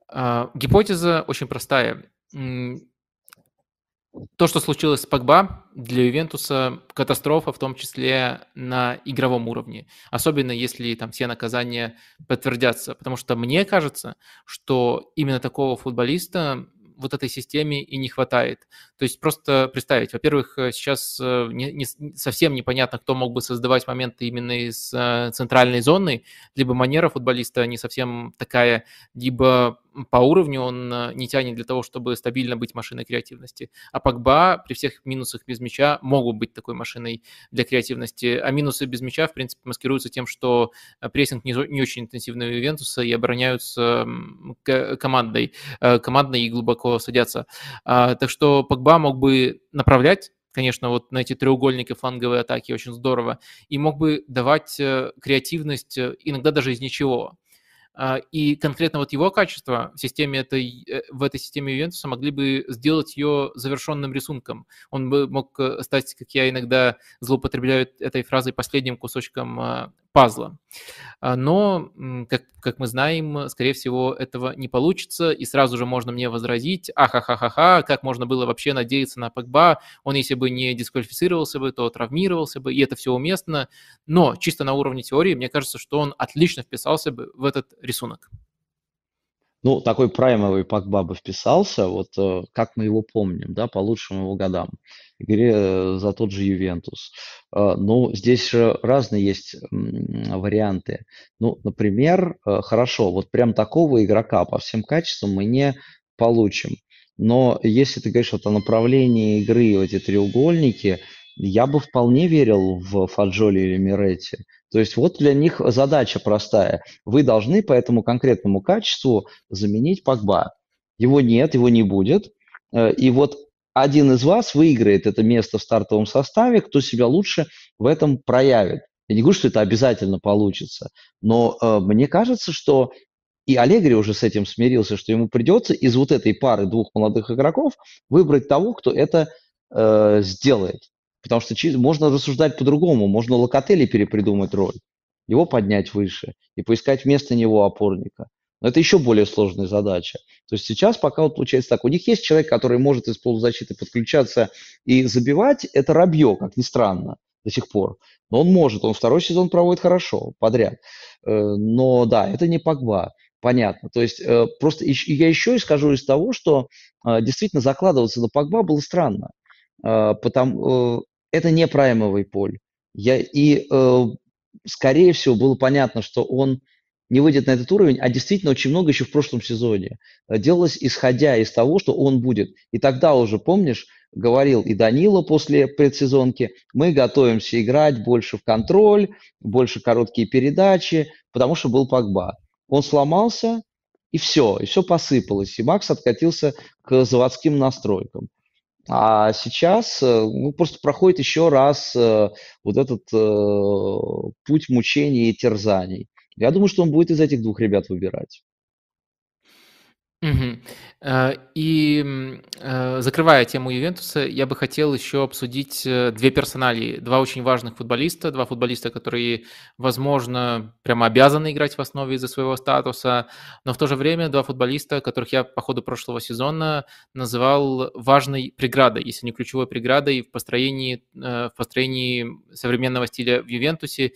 А, гипотеза очень простая. То, что случилось с Погба, для Ювентуса катастрофа, в том числе на игровом уровне. Особенно если там все наказания подтвердятся. Потому что мне кажется, что именно такого футболиста вот этой системе и не хватает. То есть просто представить, во-первых, сейчас э, не, не, совсем непонятно, кто мог бы создавать моменты именно из э, центральной зоны, либо манера футболиста не совсем такая, либо по уровню он не тянет для того, чтобы стабильно быть машиной креативности. А Погба при всех минусах без мяча могут быть такой машиной для креативности. А минусы без мяча, в принципе, маскируются тем, что прессинг не, не очень интенсивный у Ювентуса и обороняются командой, командной и глубоко садятся. А, так что Погба мог бы направлять конечно, вот на эти треугольники фланговые атаки очень здорово, и мог бы давать э, креативность э, иногда даже из ничего. А, и конкретно вот его качества в системе этой, э, в этой системе Ювентуса могли бы сделать ее завершенным рисунком. Он бы мог э, стать, как я иногда злоупотребляю этой фразой, последним кусочком а, пазла. А, но, как, как мы знаем, скорее всего, этого не получится, и сразу же можно мне возразить, ахахахаха, как можно было вообще надеяться на Погба, он если бы не дисквалифицировался бы, то травмировался бы, и это все уместно, но чисто на уровне теории, мне кажется, что он отлично вписался бы в этот рисунок. Ну, такой праймовый Пакба бы вписался, вот э, как мы его помним, да, по лучшим его годам, игре э, за тот же Ювентус. Э, ну, здесь же разные есть варианты. Ну, например, хорошо, вот прям такого игрока по всем качествам мы не получим. Но если ты говоришь вот о направлении игры, в эти треугольники, я бы вполне верил в Фаджоли или Миретти. То есть вот для них задача простая. Вы должны по этому конкретному качеству заменить Погба. Его нет, его не будет. Э, и вот один из вас выиграет это место в стартовом составе, кто себя лучше в этом проявит. Я не говорю, что это обязательно получится, но э, мне кажется, что и Аллегри уже с этим смирился, что ему придется из вот этой пары двух молодых игроков выбрать того, кто это э, сделает. Потому что можно рассуждать по-другому, можно Локотели перепридумать роль, его поднять выше и поискать вместо него опорника. Но это еще более сложная задача. То есть сейчас пока вот получается так. У них есть человек, который может из полузащиты подключаться и забивать. Это Рабье, как ни странно, до сих пор. Но он может, он второй сезон проводит хорошо, подряд. Э, но да, это не Погба. Понятно. То есть э, просто я еще и скажу из того, что э, действительно закладываться на Погба было странно. Потому, это не праймовый поль. Я, и, э, скорее всего, было понятно, что он не выйдет на этот уровень, а действительно очень много еще в прошлом сезоне делалось, исходя из того, что он будет. И тогда уже, помнишь, говорил и Данила после предсезонки, мы готовимся играть больше в контроль, больше короткие передачи, потому что был Пакба. Он сломался, и все, и все посыпалось. И Макс откатился к заводским настройкам. А сейчас э, ну, просто проходит еще раз э, вот этот э, путь мучений и терзаний. Я думаю, что он будет из этих двух ребят выбирать. Мгм. Э, и э, закрывая тему Ювентуса, я бы хотел еще обсудить э, две персонали, два очень важных футболиста, два футболиста, которые, возможно, прямо обязаны играть в основе из-за своего статуса, но в то же время два футболиста, которых я по ходу прошлого сезона называл важной преградой, если не ключевой преградой в построении, в построении современного стиля в Ювентусе.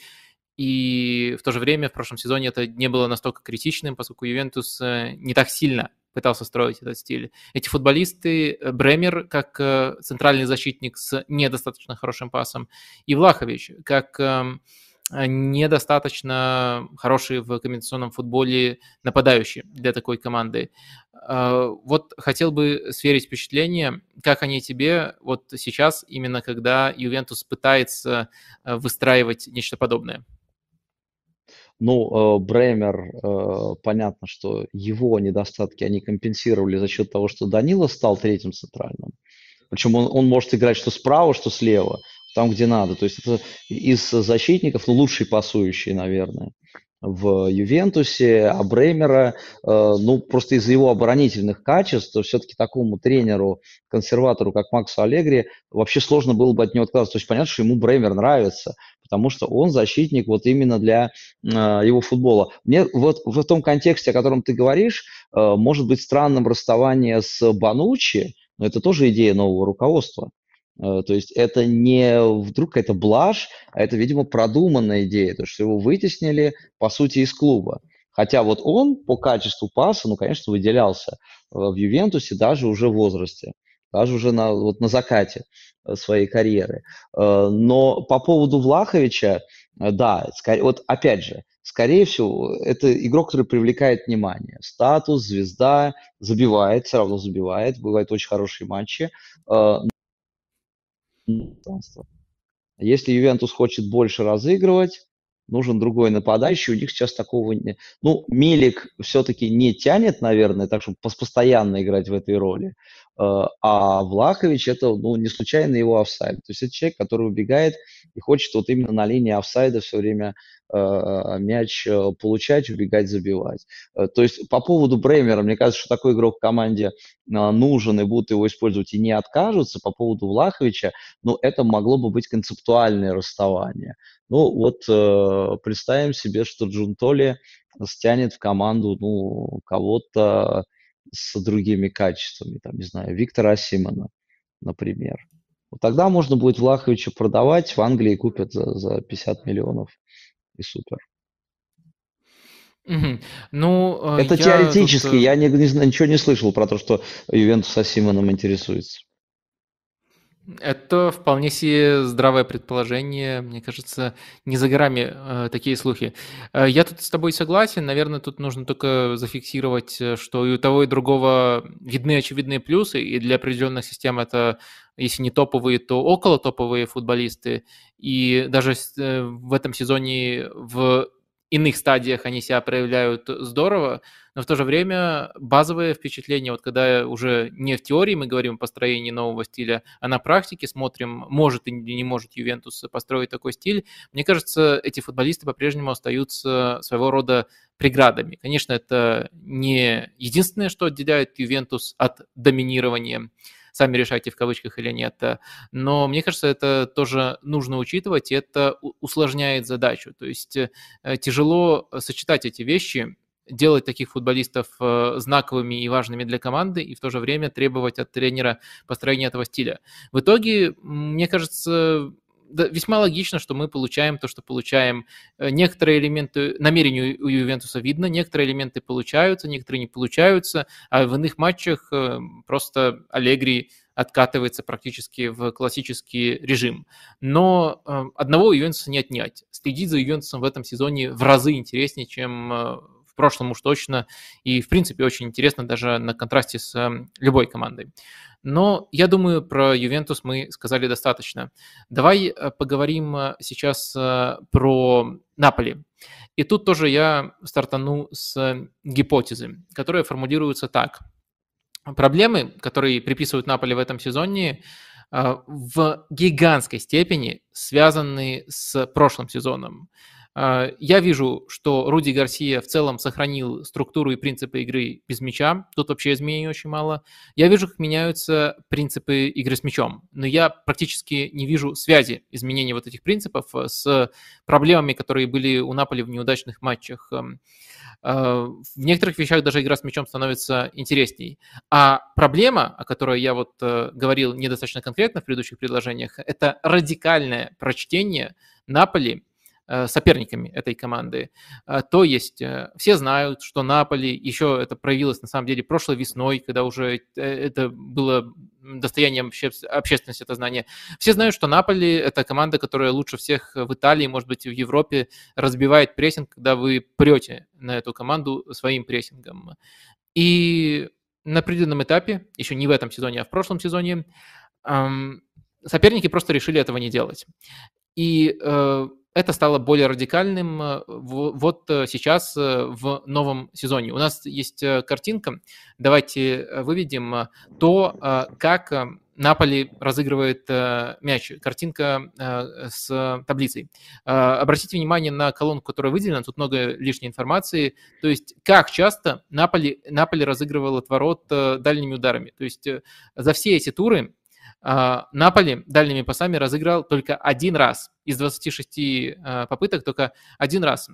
И в то же время в прошлом сезоне это не было настолько критичным, поскольку Ювентус не так сильно пытался строить этот стиль. Эти футболисты, э, Бремер как э, центральный защитник с недостаточно хорошим пасом, и Влахович как эм, недостаточно хороший в комбинационном футболе нападающий для такой команды. Э, вот хотел бы сверить впечатление, как они тебе вот сейчас, именно когда Ювентус пытается выстраивать нечто подобное. Ну, э, Бремер, э, понятно, что его недостатки они компенсировали за счет того, что Данила стал третьим центральным. Причем он, он может играть что справа, что слева, там, где надо. То есть это из защитников ну, лучший пасующий, наверное. В Ювентусе, а Бремера, ну, просто из-за его оборонительных качеств, то все-таки такому тренеру, консерватору, как Максу Аллегри, вообще сложно было бы от него отказаться. То есть понятно, что ему Бремер нравится, потому что он защитник вот именно для его футбола. Мне вот в том контексте, о котором ты говоришь, может быть странным расставание с Банучи, но это тоже идея нового руководства. Э, то есть это не вдруг это блажь, а это, видимо, продуманная идея, то, что его вытеснили, по сути, из клуба. Хотя вот он по качеству паса, ну, конечно, выделялся э, в Ювентусе даже уже в возрасте, даже уже на, вот на закате э, своей карьеры. Но по поводу Влаховича, да, скорее, вот опять же, скорее всего, это игрок, который привлекает внимание. Статус, звезда, забивает, все равно забивает, бывают очень хорошие матчи пространство. Если Ювентус хочет больше разыгрывать, нужен другой нападающий. У них сейчас такого не... Ну, Милик все-таки не тянет, наверное, так чтобы постоянно играть в этой роли. Э, а Влахович это, ну, не случайно его офсайд. То есть это человек, который убегает и хочет вот именно на линии офсайда все время Э, мяч э, получать, убегать, забивать. То есть по поводу Бремера, мне кажется, что такой игрок в команде нужен и будут его использовать и не откажутся. По поводу Влаховича, ну, это могло бы быть концептуальное расставание. Ну, вот представим себе, что Джунтоли стянет в команду, ну, кого-то с другими качествами, там, не знаю, Виктора Асимона, например. Вот тогда можно будет Влаховича продавать, в Англии купят за, за 50 миллионов и супер. Ну, э, Это я теоретически, тут... Э, я не, не, ничего не слышал про то, что Ювентус Симоном интересуется. Это вполне себе здравое предположение. Мне кажется, не за горами э, такие слухи. Э, я тут с тобой согласен. Наверное, тут нужно только зафиксировать, э, что и у того, и другого видны очевидные плюсы, и для определенных систем это, если не топовые, то около топовые футболисты. И даже э, в этом сезоне в иных стадиях они себя проявляют здорово, но в то же время базовое впечатление, вот когда уже не в теории мы говорим о построении нового стиля, а на практике смотрим, может и не может Ювентус построить такой стиль, мне кажется, эти футболисты по-прежнему остаются своего рода преградами. Конечно, это не единственное, что отделяет Ювентус от доминирования сами решайте в кавычках или нет. Э, но мне кажется, это тоже нужно учитывать, и это усложняет задачу. То есть э, тяжело сочетать эти вещи, делать таких футболистов э, знаковыми и важными для команды, и в то же время требовать от тренера построения этого стиля. В итоге, мне кажется, да, весьма логично, что мы получаем то, что получаем. Э, некоторые элементы, намерения у Ювентуса видно, некоторые элементы получаются, некоторые не получаются, а в иных матчах э, просто Аллегри откатывается практически в классический режим. Но одного Ювентуса не отнять. Следить за Ювентусом в этом сезоне в разы интереснее, чем прошлом уж точно, и в принципе очень интересно даже на контрасте с любой командой. Но я думаю, про Ювентус мы сказали достаточно. Давай э, поговорим э, сейчас э, про Наполи. И тут тоже я стартану с гипотезы, которая формулируется так. Проблемы, которые приписывают Наполи в этом сезоне, в гигантской степени связаны с прошлым сезоном. А, я вижу, что Руди Гарсия в целом сохранил структуру и принципы игры без мяча. Тут вообще изменений очень мало. Я вижу, как меняются принципы игры с мячом. Но я практически не вижу связи изменения вот этих принципов с проблемами, которые были у Наполи в неудачных матчах. Эм, а, в некоторых вещах даже игра с мячом становится интересней. А проблема, о которой я вот э, говорил недостаточно конкретно в предыдущих предложениях, это радикальное прочтение Наполи Э, соперниками этой команды. Э, то есть э, все знают, что Наполи, еще это проявилось на самом деле прошлой весной, когда уже это было достоянием общественности это знание. Все знают, что Наполи – это команда, которая лучше всех в Италии, может быть, в Европе разбивает прессинг, когда вы прете на эту команду своим прессингом. И на определенном этапе, еще не в этом сезоне, а в прошлом сезоне, соперники просто решили этого не делать. И это стало более радикальным э, вот э, сейчас э, в новом сезоне. У нас есть картинка, давайте выведем то, как Наполи разыгрывает мяч. Картинка с таблицей. Обратите внимание на колонку, которая выделена. Тут много лишней информации. То есть как часто Наполи, Наполи разыгрывал от ворот э, дальними ударами. То есть за все эти туры Наполи дальними пасами разыграл только один раз. Из 26 э, попыток только один раз.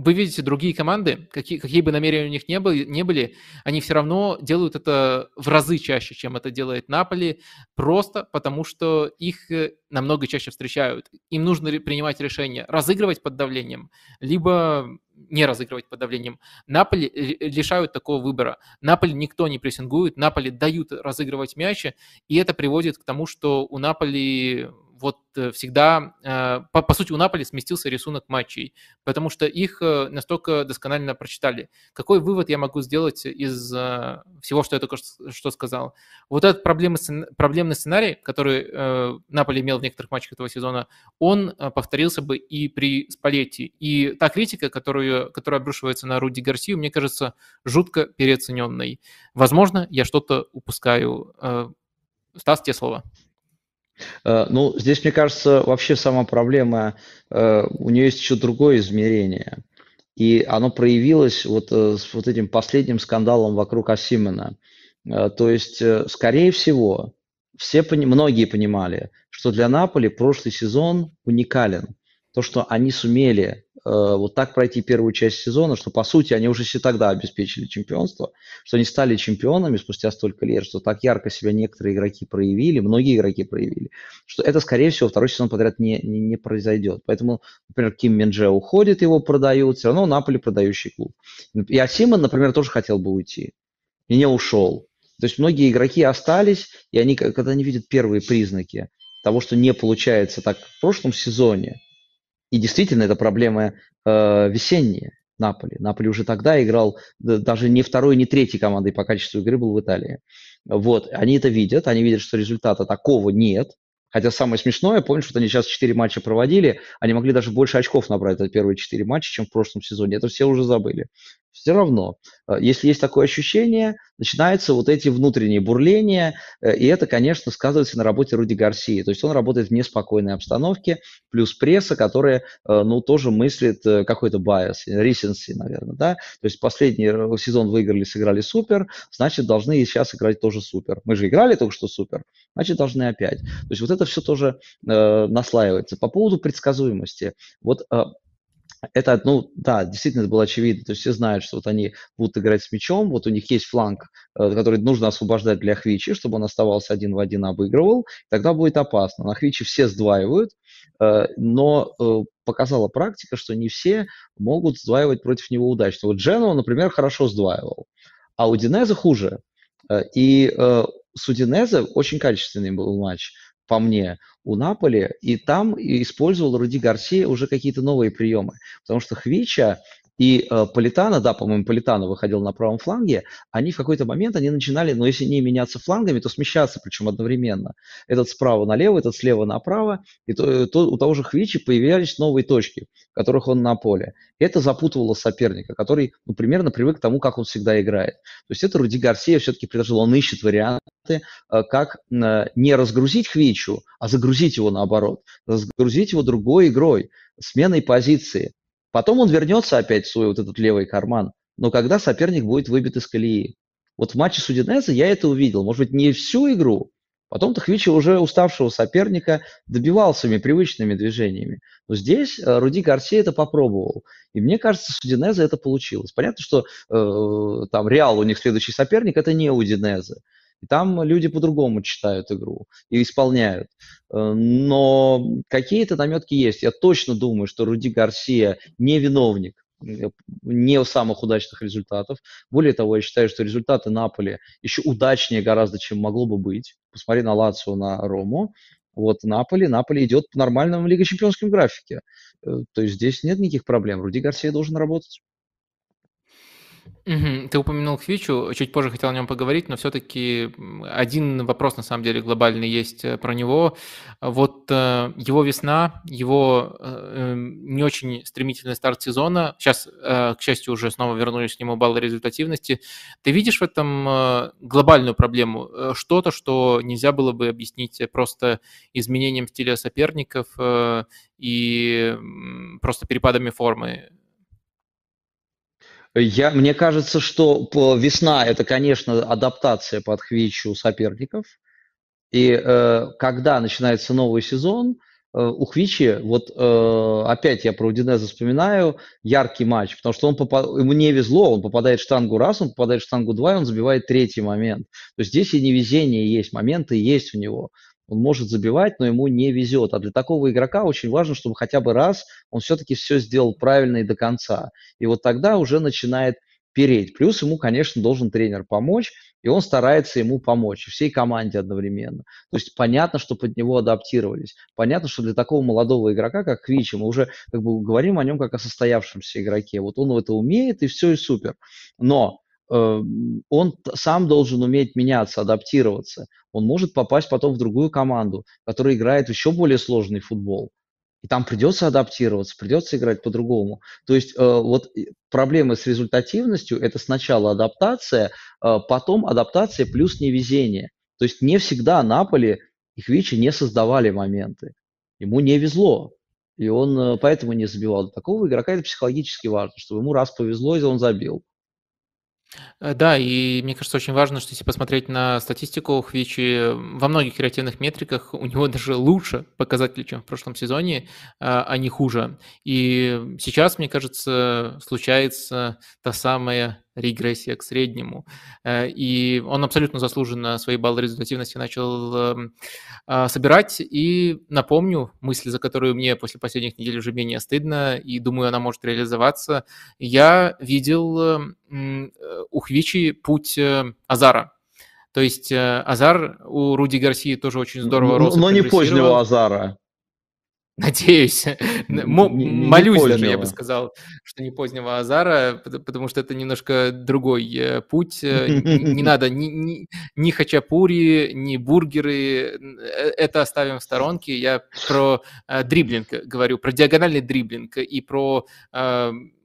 Вы видите другие команды, какие, какие бы намерения у них не были, не были, они все равно делают это в разы чаще, чем это делает Наполи, просто потому что их э, намного чаще встречают. Им нужно принимать решение, разыгрывать под давлением, либо не разыгрывать под давлением. Наполи лишают такого выбора. Наполи никто не прессингует, Наполи дают разыгрывать мячи, и это приводит к тому, что у Наполи вот э, всегда, э, по, по сути, у Наполи сместился рисунок матчей, потому что их э, настолько досконально прочитали. Какой вывод я могу сделать из всего, что я только что сказал? Вот этот проблемный, проблемный сценарий, который Наполи имел в некоторых матчах этого сезона, он повторился бы и при Спалетти. И та критика, которую, которая обрушивается на Руди Гарсию, мне кажется, жутко переоцененной. Возможно, я что-то упускаю. Стас, тебе слово. Э, ну, здесь, мне кажется, вообще сама проблема, э, у нее есть еще другое измерение. И оно проявилось вот э, с вот этим последним скандалом вокруг Асимена. То есть, скорее всего, все, многие понимали, что для Наполи прошлый сезон уникален. То, что они сумели вот так пройти первую часть сезона, что по сути они уже все тогда обеспечили чемпионство, что они стали чемпионами спустя столько лет, что так ярко себя некоторые игроки проявили, многие игроки проявили, что это, скорее всего, второй сезон подряд не, не, не произойдет. Поэтому, например, Ким Минже уходит, его продают, все равно Наполи продающий клуб. И Асимон, например, тоже хотел бы уйти и не ушел. То есть многие игроки остались, и они, когда они видят первые признаки того, что не получается так в прошлом сезоне, и действительно, это проблема э, весенняя Наполи. Наполи уже тогда играл даже не второй, не третьей командой по качеству игры был в Италии. Вот, они это видят, они видят, что результата такого нет, Хотя самое смешное, помнишь, что они сейчас 4 матча проводили, они могли даже больше очков набрать за первые 4 матча, чем в прошлом сезоне. Это все уже забыли все равно, э, если есть такое ощущение, начинаются вот эти внутренние бурления, э, и это, конечно, сказывается на работе Руди Гарсии. То есть он работает в неспокойной обстановке, плюс пресса, которая, э, ну, тоже мыслит какой-то байс, recency, наверное, да. То есть последний сезон выиграли, сыграли супер, значит, должны и сейчас играть тоже супер. Мы же играли только что супер, значит, должны опять. То есть вот это все тоже э, наслаивается. По поводу предсказуемости. Вот это, ну, да, действительно, это было очевидно. То есть все знают, что вот они будут играть с мячом, вот у них есть фланг, э, который нужно освобождать для Хвичи, чтобы он оставался один в один, обыгрывал, тогда будет опасно. На Хвичи все сдваивают, э, но э, показала практика, что не все могут сдваивать против него удачно. Вот Дженова, например, хорошо сдваивал, а у Динеза хуже. И с Удинезе очень качественный был матч по мне, у Наполи, и там использовал Руди Гарсия уже какие-то новые приемы, потому что Хвича и э, Политана, да, по-моему, Политана выходил на правом фланге, они в какой-то момент, они начинали, но если не меняться флангами, то смещаться, причем одновременно. Этот справа налево, этот слева направо, и то, то, у того же Хвичи появлялись новые точки, в которых он на поле. Это запутывало соперника, который, ну, примерно привык к тому, как он всегда играет. То есть это Руди Гарсия все-таки предложил, он ищет варианты, э, как э, не разгрузить Хвичу, а загрузить его наоборот, разгрузить его другой игрой, сменой позиции. Потом он вернется опять в свой вот этот левый карман, но когда соперник будет выбит из колеи. Вот в матче с Удинезе я это увидел. Может быть, не всю игру, Потом Тахвичи уже уставшего соперника добивал своими привычными движениями. Но здесь э, Руди Гарсия это попробовал. И мне кажется, с Удинезе это получилось. Понятно, что э, там Реал у них следующий соперник, это не Удинезе. И там люди по-другому читают игру и исполняют. Э, но какие-то наметки есть. Я точно думаю, что Руди Гарсия не виновник э, не самых удачных результатов. Более того, я считаю, что результаты Наполи еще удачнее гораздо, чем могло бы быть. Посмотри на Лацио, на Рому. Вот Наполи, Наполи идет по нормальному Лига чемпионском графике. Э, то есть здесь нет никаких проблем. Руди Гарсия должен работать. Ты упомянул Хвичу, чуть позже хотел о нем поговорить, но все-таки один вопрос на самом деле глобальный есть э, про него. Вот э, его весна, его э, эм, не очень стремительный старт сезона, сейчас, к счастью, уже снова вернулись к нему баллы результативности. Ты видишь в этом глобальную проблему? Что-то, что нельзя было бы объяснить просто изменением стиля соперников и просто перепадами формы? Я, мне кажется, что по- весна– это, конечно, адаптация под хвичу соперников. И э, когда начинается новый сезон, э, у Хвичи, вот э, опять я про Удинеза вспоминаю, яркий матч, потому что он попа- ему не везло, он попадает в штангу раз, он попадает в штангу два, и он забивает третий момент. То есть здесь и невезение есть, моменты есть у него. Он может забивать, но ему не везет. А для такого игрока очень важно, чтобы хотя бы раз он все-таки все сделал правильно и до конца. И вот тогда уже начинает переть. Плюс ему, конечно, должен тренер помочь, и он старается ему помочь, всей команде одновременно. То есть понятно, что под него адаптировались. Понятно, что для такого молодого игрока, как Квичи, мы уже как бы говорим о нем как о состоявшемся игроке. Вот он это умеет, и все, и супер. Но он сам должен уметь меняться, адаптироваться. Он может попасть потом в другую команду, которая играет еще более сложный футбол. И там придется адаптироваться, придется играть по-другому. То есть э, вот проблемы с результативностью– это сначала адаптация, э, потом адаптация плюс невезение. То есть не всегда Наполи и Хвичи не создавали моменты. Ему не везло. И он э, поэтому не забивал. Такого игрока это психологически важно, чтобы ему раз повезло, и он забил. Э, да, и мне кажется, очень важно, что если посмотреть на статистику Хвичи, во многих креативных метриках у него <laughs> даже лучше показатели, чем в прошлом сезоне, а, а не хуже. И сейчас, мне кажется, случается та самая регрессия к среднему. Э, и он абсолютно заслуженно свои баллы результативности начал эм, а, собирать. И напомню, мысль, за которую мне после последних недель уже менее стыдно, и думаю, она может реализоваться. Я видел эм, э, у Хвичи путь э, Азара. То есть Азар у Руди Гарсии тоже очень здорово рос. Но не позднего Азара. Надеюсь. Молюсь даже, я бы сказал, что не позднего Азара, потому что это немножко другой э, путь. Э, не <laughs> надо ни, хачапури, ни бургеры. Э, это оставим в сторонке. Я про дриблинг говорю, про диагональный дриблинг и про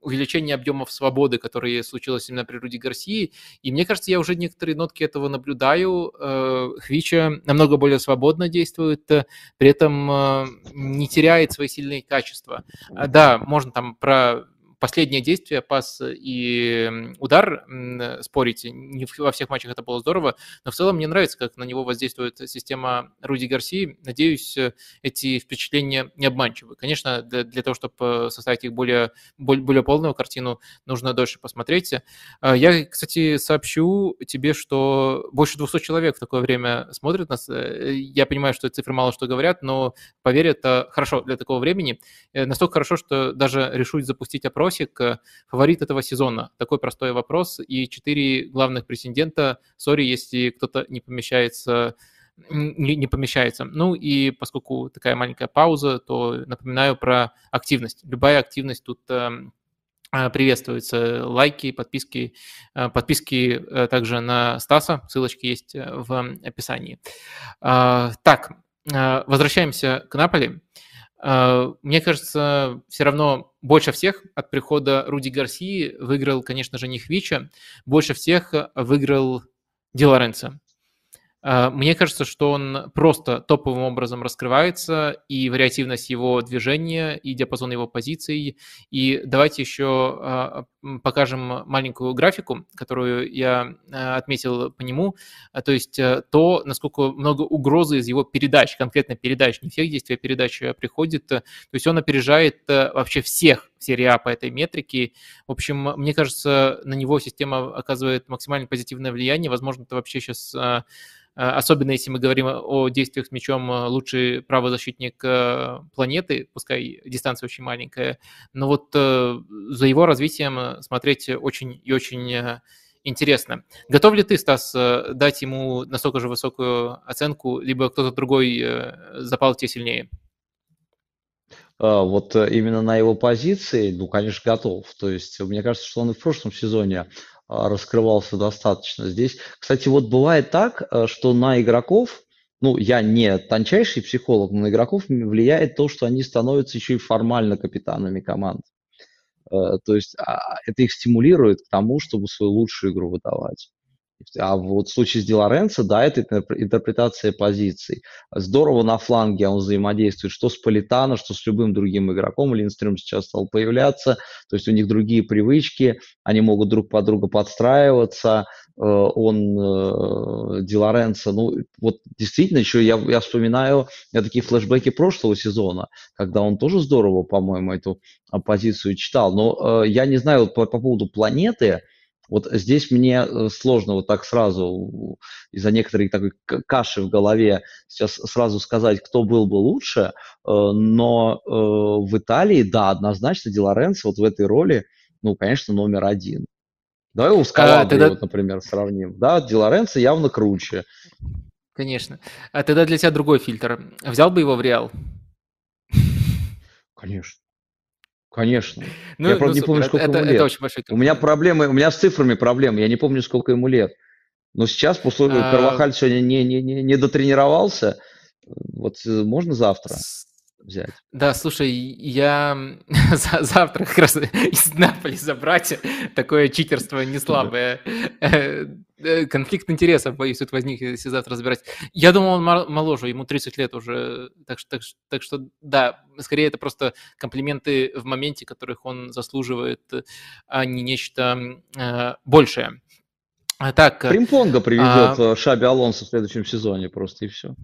увеличение объемов свободы, которые случилось именно при Руди Гарсии. И мне кажется, я уже некоторые нотки этого наблюдаю. Э, Хвича намного более свободно действует, э, при этом э, не теряет свои сильные качества. Да, можно там про последнее действие, пас и удар спорить. Не во всех матчах это было здорово, но в целом мне нравится, как на него воздействует система Руди Гарси. Надеюсь, эти впечатления не обманчивы. Конечно, для, для того, чтобы составить их более, более, более полную картину, нужно дольше посмотреть. А, я, кстати, сообщу тебе, что больше 200 человек в такое время смотрят нас. Э, я понимаю, что цифры мало что говорят, но поверь, это хорошо для такого времени. Э, настолько хорошо, что даже решусь запустить опрос вопросик. Э, фаворит этого сезона? Такой простой вопрос. И четыре главных претендента. Сори, если кто-то не помещается не, не помещается. Ну и поскольку такая маленькая пауза, то напоминаю про активность. Любая активность тут эм, э, приветствуется. Лайки, подписки, э, подписки также на Стаса, ссылочки есть в описании. Так, возвращаемся к Наполи. А, мне кажется, все равно больше всех от прихода Руди Гарсии выиграл, конечно же, не Хвича, больше всех выиграл Ди Лоренцо. А, мне кажется, что он просто топовым образом раскрывается, и вариативность его движения, и диапазон его позиций. И давайте еще а, покажем маленькую графику, которую я а, отметил по нему. То есть э, то, насколько много угрозы из его передач, конкретно передач, не всех действий, а передач э, приходит. То есть он опережает э, вообще всех А по этой метрике. В общем, мне кажется, на него система оказывает максимально позитивное влияние. Возможно, это вообще сейчас Э, особенно если мы говорим о действиях с мячом, э, лучший правозащитник э, планеты, пускай дистанция очень маленькая, но вот за его развитием смотреть очень и очень интересно. Готов ли ты, Стас, дать ему настолько же высокую оценку, либо кто-то другой запал тебе сильнее? А, вот именно на его позиции, ну, конечно, готов. То есть мне кажется, что он и в прошлом сезоне раскрывался достаточно. Здесь, кстати, вот бывает так, что на игроков, ну, я не тончайший психолог, но на игроков влияет то, что они становятся еще и формально капитанами команд. То есть а, это их стимулирует к тому, чтобы свою лучшую игру выдавать. А вот в случае с Ди да, это интерпретация позиций. Здорово на фланге он взаимодействует что с Политано, что с любым другим игроком. Линстрем сейчас стал появляться, то есть у них другие привычки, они могут друг под друга подстраиваться. Э, он, э, Ди ну, вот действительно, еще я, я вспоминаю я такие флешбеки прошлого сезона, когда он тоже здорово, по-моему, эту позицию читал. Но э, я не знаю по, по поводу планеты, вот здесь мне сложно вот так сразу из-за некоторой такой каши в голове сейчас сразу сказать, кто был бы лучше, но в Италии, да, однозначно Ди Лоренцо вот в этой роли, ну, конечно, номер один. Давай его с Калабрией, а, тогда... вот, например, сравним. Да, Ди Лоренцо явно круче. Конечно. А тогда для тебя другой фильтр. Взял бы его в Реал? Конечно. Конечно. Ну, я, правда, ну, не помню, сколько это, ему лет. Это очень большой у меня проблемы, у меня с цифрами проблемы, я не помню, сколько ему лет. Но сейчас, после а... Карвахаль сегодня не, не, не, не дотренировался, вот э, можно завтра взять. Да, слушай, я <laughs> завтра как раз из Наполи забрать такое читерство не слабое. Э, э, конфликт интересов, боюсь, тут возник, если завтра забирать. Я думал, он моложе, ему 30 лет уже, так что, так, так что да, скорее это просто комплименты в моменте, которых он заслуживает, а не нечто э, большее. Так, Примпонга приведет а... Шаби Алонсо в следующем сезоне просто и все.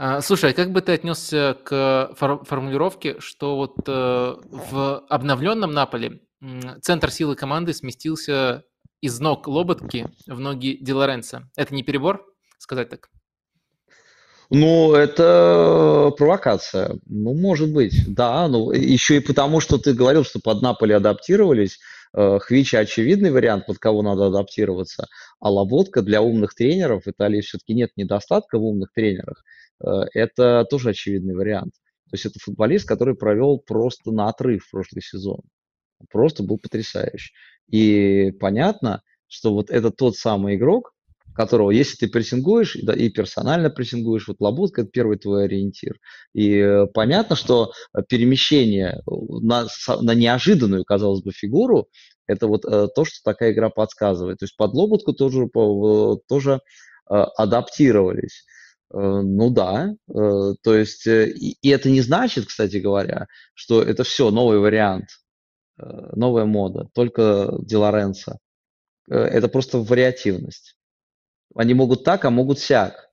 А, слушай, а как бы ты отнесся к формулировке, что вот э, в обновленном Наполе центр силы команды сместился из ног Лоботки в ноги Ди Это не перебор, сказать так? Ну, это провокация. Ну, может быть, да. Ну, еще и потому, что ты говорил, что под Наполи адаптировались. Э, Хвича очевидный вариант, под кого надо адаптироваться. А Лоботка для умных тренеров, в Италии все-таки нет недостатка в умных тренерах. Э, это тоже очевидный вариант. То есть это футболист, который провел просто на отрыв прошлый сезон. Просто был потрясающий. И понятно, что вот это тот самый игрок, которого, если ты прессингуешь да, и персонально прессингуешь, вот Лабутка – это первый твой ориентир. И э, понятно, что перемещение на, на неожиданную, казалось бы, фигуру – это вот э, то, что такая игра подсказывает. То есть под Лоботку тоже, тоже адаптировались. Э, ну да, э, то есть, э, и, это не значит, кстати говоря, что это все новый вариант, новая мода, только Дилоренцо. Это просто вариативность. Они могут так, а могут сяк.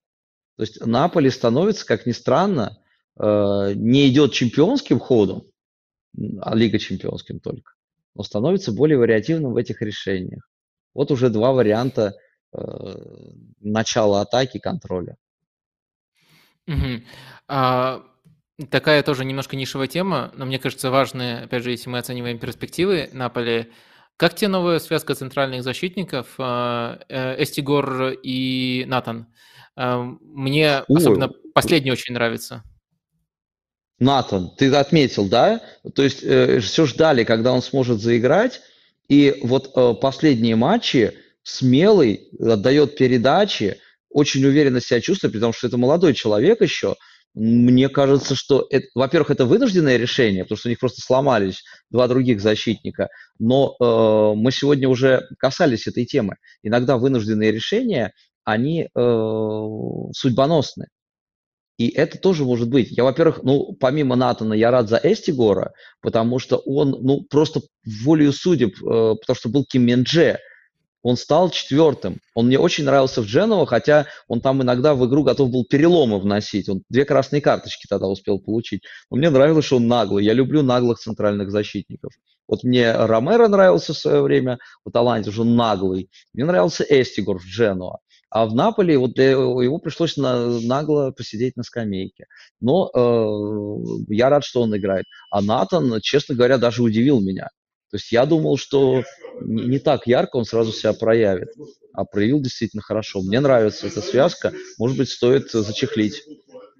То есть Наполи становится, как ни странно, не идет чемпионским ходом, а Лига чемпионским только, но становится более вариативным в этих решениях. Вот уже два варианта начала атаки контроля. Мгм. А, такая тоже немножко нишевая тема, но мне кажется важная, опять же, если мы оцениваем перспективы Наполи. Как тебе новая связка центральных защитников а, э, Эстигор и Натан? А, мне особенно последний очень нравится. Натан, ты отметил, да? То есть э, все ждали, когда он сможет заиграть, и вот э, последние матчи смелый, отдает передачи, очень уверенно себя чувствует, потому что это молодой человек еще. Мне кажется, что, это, во-первых, это вынужденное решение, потому что у них просто сломались два других защитника. Но э, мы сегодня уже касались этой темы. Иногда вынужденные решения, они э, судьбоносны. И это тоже может быть. Я, во-первых, ну, помимо Натана, я рад за Эстигора, потому что он, ну, просто волею судеб, э, потому что был Ким Миндже, он стал четвертым. Он мне очень нравился в Дженово, хотя он там иногда в игру готов был переломы вносить. Он две красные карточки тогда успел получить. Но мне нравилось, что он наглый. Я люблю наглых центральных защитников. Вот мне Ромеро нравился в свое время в Аталанте, уже наглый. Мне нравился Эстигор в Дженоа. А в Наполе вот для его пришлось на, нагло посидеть на скамейке. Но э, я рад, что он играет. А Натан, честно говоря, даже удивил меня. То есть я думал, что не, так ярко он сразу себя проявит, а проявил действительно хорошо. Мне нравится эта связка, может быть, стоит зачехлить.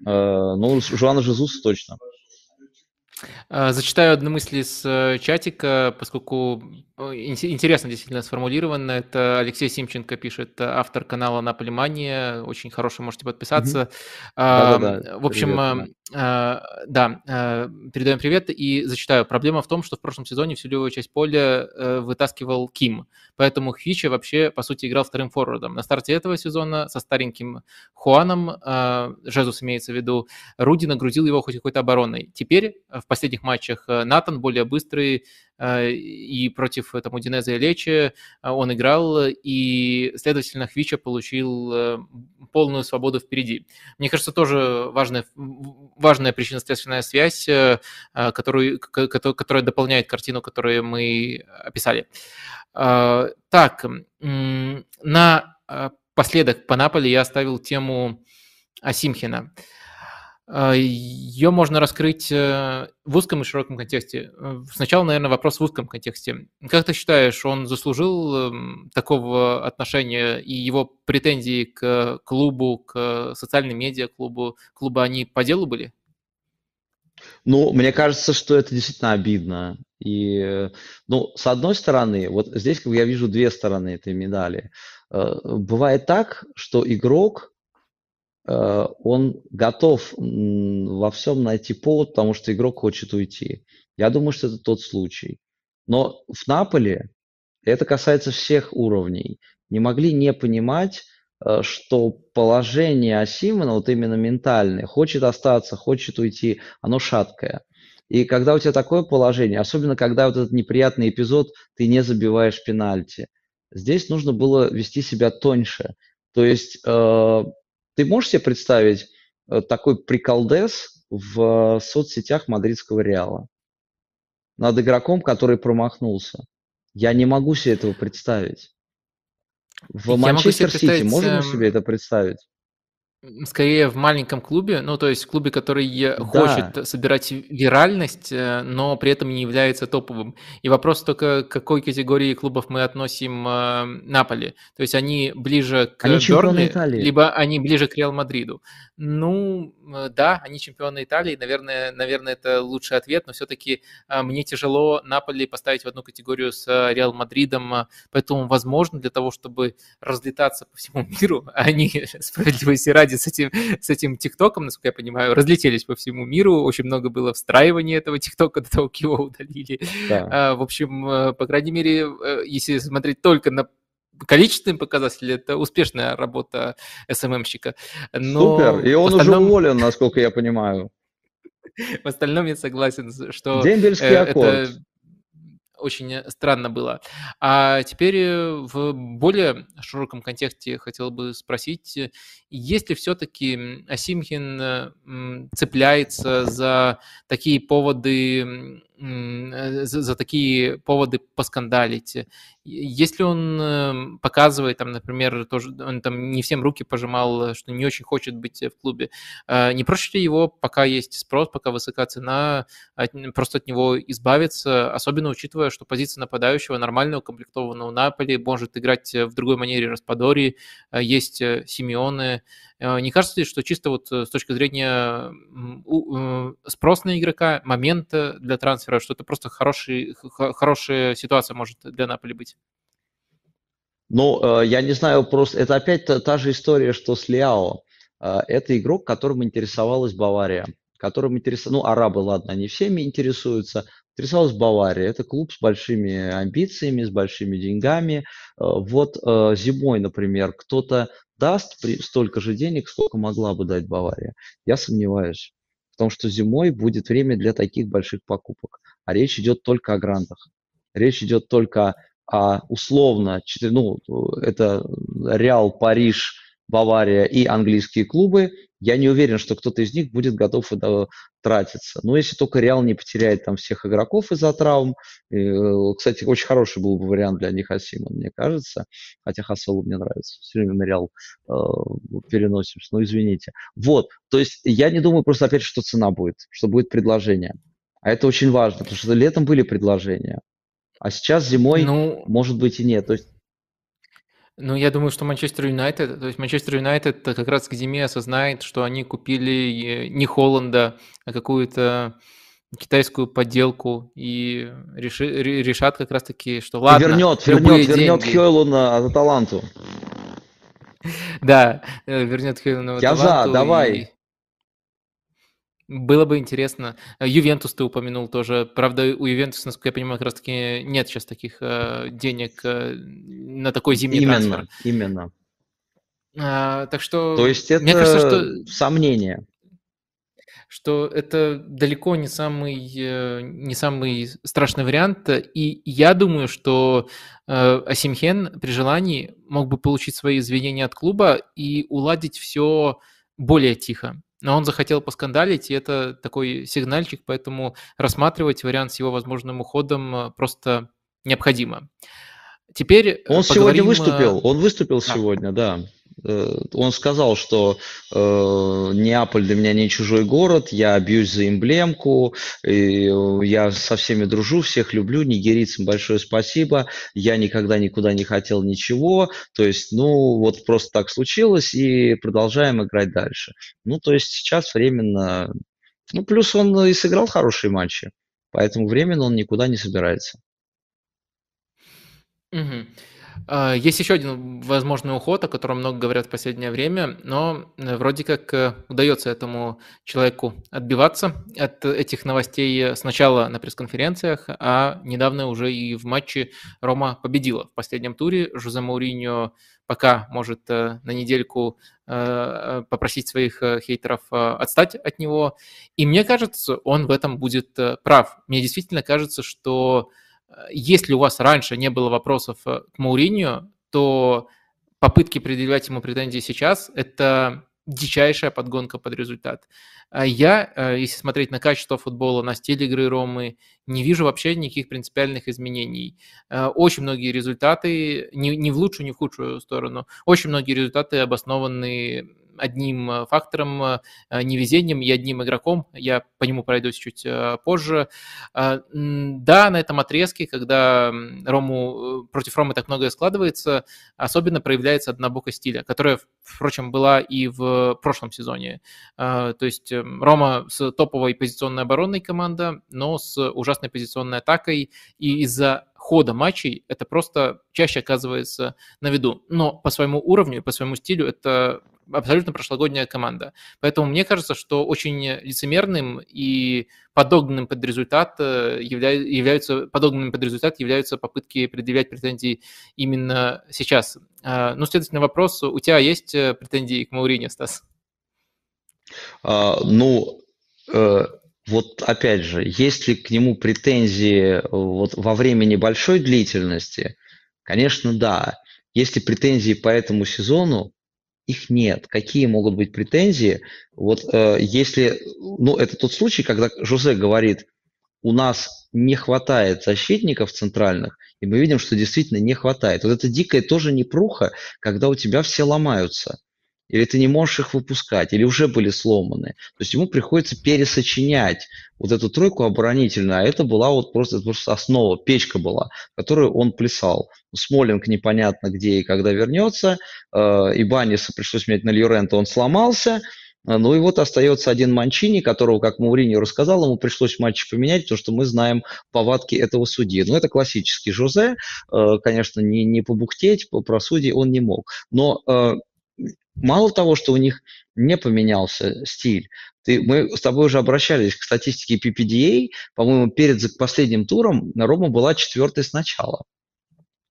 Э, ну, Жуана Жезус точно. А, зачитаю одну мысль из э, чатика, поскольку Интересно действительно сформулировано. Это Алексей Симченко пишет, автор канала Наполи Мания. Очень хороший, можете подписаться. В общем, Привет, а, да, а, передаем привет и зачитаю. Проблема в том, что в прошлом сезоне всю левую часть поля э, вытаскивал Ким, поэтому Хвича вообще, по сути, играл вторым форвардом. На старте этого сезона со стареньким Хуаном, Жезус имеется в виду, Руди нагрузил его хоть какой-то обороной. Теперь в последних матчах э, Натан более быстрый, и против там, Удинеза и Лечи он играл, и, следовательно, Хвича получил э, полную свободу впереди. Мне кажется, тоже важная, важная причинно-следственная связь, э, которую, которая дополняет картину, которую мы описали. Так, на последок по Наполе я оставил тему Асимхина. А, Ее можно раскрыть э, в узком и широком контексте. Э, сначала, наверное, вопрос в узком контексте. Как ты считаешь, он заслужил эм, такого отношения, и его претензии к клубу, к социальным медиа клубу, клуба, они по делу были? Ну, мне кажется, что это действительно обидно. И, ну, с одной стороны, вот здесь как я вижу две стороны этой медали. Э, бывает так, что игрок Э, он готов во всем найти повод, потому что игрок хочет уйти. Я думаю, что это тот случай. Но в Наполе это касается всех уровней. Не могли не понимать, э, что положение Асимона, вот именно ментальное, хочет остаться, хочет уйти, оно шаткое. И когда у тебя такое положение, особенно когда вот этот неприятный эпизод, ты не забиваешь пенальти, здесь нужно было вести себя тоньше. То есть э, ты можешь себе представить э, такой приколдес в соцсетях мадридского Реала над игроком, который промахнулся? Я не могу себе этого представить. В Манчестер Сити можем мы себе это представить? Скорее в маленьком клубе, ну то есть в клубе, который да. хочет собирать виральность, э, но при этом не является топовым. И вопрос только, к какой категории клубов мы относим э, Наполи. То есть они ближе к они Бернли, либо они ближе к Реал Мадриду. Ну, э, да, они чемпионы Италии, наверное, наверное, это лучший ответ, но все-таки э, мне тяжело Наполи поставить в одну категорию с э, Реал Мадридом, поэтому, возможно, для того, чтобы разлетаться по всему <laughs> миру, они, справедливости ради, с этим, с этим ТикТоком, насколько я понимаю, разлетелись по всему миру, очень много было встраивания этого ТикТока <laughs> до того, как его удалили. Да. В общем, по крайней мере, если смотреть только на количественный показатель, это успешная работа СММщика. Но Супер, и он остальном... уже уволен, <laughs> насколько я понимаю. В остальном я согласен, что Дембельский э, аккорд. это очень странно было. А теперь э, в более широком контексте хотел бы спросить, есть ли все-таки Асимхин цепляется за такие поводы Э, за, за такие поводы поскандалить. Если он эм, показывает, там, например, тоже он там не всем руки пожимал, что не очень хочет быть в клубе, э, не проще ли его, пока есть спрос, пока высока цена, просто от него избавиться, особенно учитывая, что позиция нападающего нормально укомплектована у Наполи, может играть в другой манере Распадори, э, есть Симеоны, Э, не кажется ли, что чисто вот э, с точки зрения э, спрос на игрока, момента для трансфера, что это просто хороший, хорошая ситуация может для Наполи быть? Ну, я не знаю, просто это опять та, та же история, что с Лиао. Это игрок, которым интересовалась Бавария, которым интересовалась, ну, арабы, ладно, они всеми интересуются, интересовалась Бавария. Это клуб с большими амбициями, с большими деньгами. Вот зимой, например, кто-то даст столько же денег, сколько могла бы дать Бавария. Я сомневаюсь. В том, что зимой будет время для таких больших покупок. А речь идет только о грантах. Речь идет только о условно, ну, это Реал, Париж, Бавария и английские клубы, я не уверен, что кто-то из них будет готов тратиться. Но если только Реал не потеряет там всех игроков из-за травм. И, э, кстати, очень хороший был бы вариант для них Асимон, мне кажется. Хотя Хасселу мне нравится. Все время на Реал э, переносимся. Ну, извините. Вот. То есть я не думаю просто опять, что цена будет, что будет предложение. А это очень важно, потому что летом были предложения. А сейчас зимой, ну, может быть, и нет. То есть ну, я думаю, что Манчестер Юнайтед, то есть Манчестер Юнайтед как раз к зиме осознает, что они купили не Холланда, а какую-то китайскую подделку и реши, решат как раз-таки, что ладно, и вернет, вернет, вернет Хейлуна Аталанту. Да, э, вернет Хейлуна от Я за, давай. Было бы интересно. Ювентус ты упомянул тоже. Правда, у Ювентуса, насколько я понимаю, как раз-таки нет сейчас таких э, денег э, на такой зимний именно, трансфер. Именно, а, так что... То есть это мне кажется, что... сомнение что это далеко не самый, э, не самый страшный вариант. И я думаю, что э, Асимхен при желании мог бы получить свои извинения от клуба и уладить все более тихо. Но он захотел поскандалить, и это такой сигнальчик, поэтому рассматривать вариант с его возможным уходом э, просто необходимо. Теперь он поговорим... сегодня выступил, он выступил да. сегодня, да. Э, он сказал, что э, Неаполь для меня не чужой город, я бьюсь за эмблемку, и э, я со всеми дружу, всех люблю, нигерийцам большое спасибо, я никогда никуда не хотел ничего, то есть, ну, вот просто так случилось, и продолжаем играть дальше. Ну, то есть сейчас временно, ну, плюс он и сыграл хорошие матчи, поэтому временно он никуда не собирается. Угу. А, есть еще один возможный уход, о котором много говорят в последнее время, но э, вроде как э, удается этому человеку отбиваться от этих новостей сначала на пресс-конференциях, а недавно уже и в матче Рома победила в последнем туре. Жозе Мауриньо пока может э, на недельку попросить своих хейтеров отстать от него. И мне кажется, он в этом будет прав. Мне действительно кажется, что если у вас раньше не было вопросов э, к Мауринию, то попытки предъявлять ему претензии сейчас – это дичайшая подгонка под результат. А я, э, если смотреть на качество футбола, на стиль игры Ромы, не вижу вообще никаких принципиальных изменений. Э, очень многие результаты, не, в лучшую, не в худшую сторону, очень многие результаты обоснованы одним э, фактором, э, невезением и одним игроком. Я по нему пройдусь чуть э, позже. Да, на этом отрезке, когда Рому, против Ромы так многое складывается, особенно проявляется однобокость стиля, которая, впрочем, была и в прошлом сезоне. То есть Рома с топовой позиционной оборонной командой, но с ужасной позиционной атакой, и из-за хода матчей это просто чаще оказывается на виду. Но по своему уровню и по своему стилю это абсолютно прошлогодняя команда. Поэтому мне кажется, что очень лицемерным и подогнанным под результат э, являются, подогнанным под результат являются попытки предъявлять претензии именно сейчас. А, ну, следовательно, вопрос, у тебя есть э, претензии к Маурине, Стас? А, ну, э, вот опять же, есть ли к нему претензии вот во времени большой длительности? Конечно, да. Есть ли претензии по этому сезону? Их нет. Какие могут быть претензии? Вот э, если, ну, это тот случай, когда Жозе говорит, у нас не хватает защитников центральных, и мы видим, что действительно не хватает. Вот это дикая тоже непруха, когда у тебя все ломаются или ты не можешь их выпускать, или уже были сломаны. То есть ему приходится пересочинять вот эту тройку оборонительную, а это была вот просто, просто основа, печка была, которую он плясал. Смолинг непонятно где и когда вернется, э, и Баниса пришлось менять на Льюрента, он сломался, ну и вот остается один Манчини, которого, как Мауриньо рассказал, ему пришлось в матче поменять, потому что мы знаем повадки этого судьи. Ну, это классический Жозе, э, конечно, не, не побухтеть, про судьи он не мог. Но э, мало того, что у них не поменялся стиль, ты, мы с тобой уже обращались к статистике PPDA, по-моему, перед последним туром на Рома была четвертой сначала.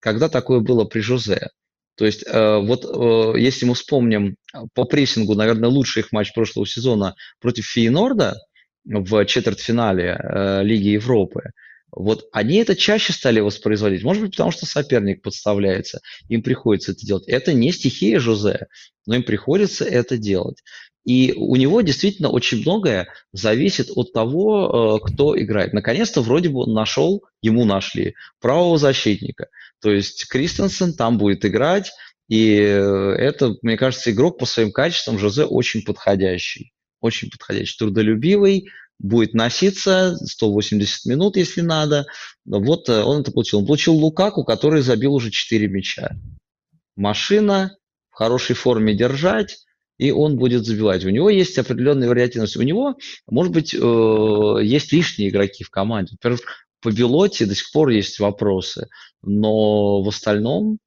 Когда такое было при Жозе? То есть э, вот э, если мы вспомним по прессингу, наверное, лучший их матч прошлого сезона против Фейнорда в четвертьфинале э, Лиги Европы, вот они это чаще стали воспроизводить. Может быть, потому что соперник подставляется, им приходится это делать. Это не стихия Жозе, но им приходится это делать. И у него действительно очень многое зависит от того, э, кто играет. Наконец-то вроде бы он нашел, ему нашли правого защитника. То есть Кристенсен там будет играть, и это, мне кажется, игрок по своим качествам Жозе очень подходящий. Очень подходящий, трудолюбивый, будет носиться 180 минут, если надо. Вот э, он это получил. Он получил Лукаку, который забил уже 4 мяча. Машина в хорошей форме держать. и он будет забивать. У него есть определенная вариативность. У него, может быть, э, есть лишние игроки в команде. Во-первых, по Белоте до сих пор есть вопросы, но в остальном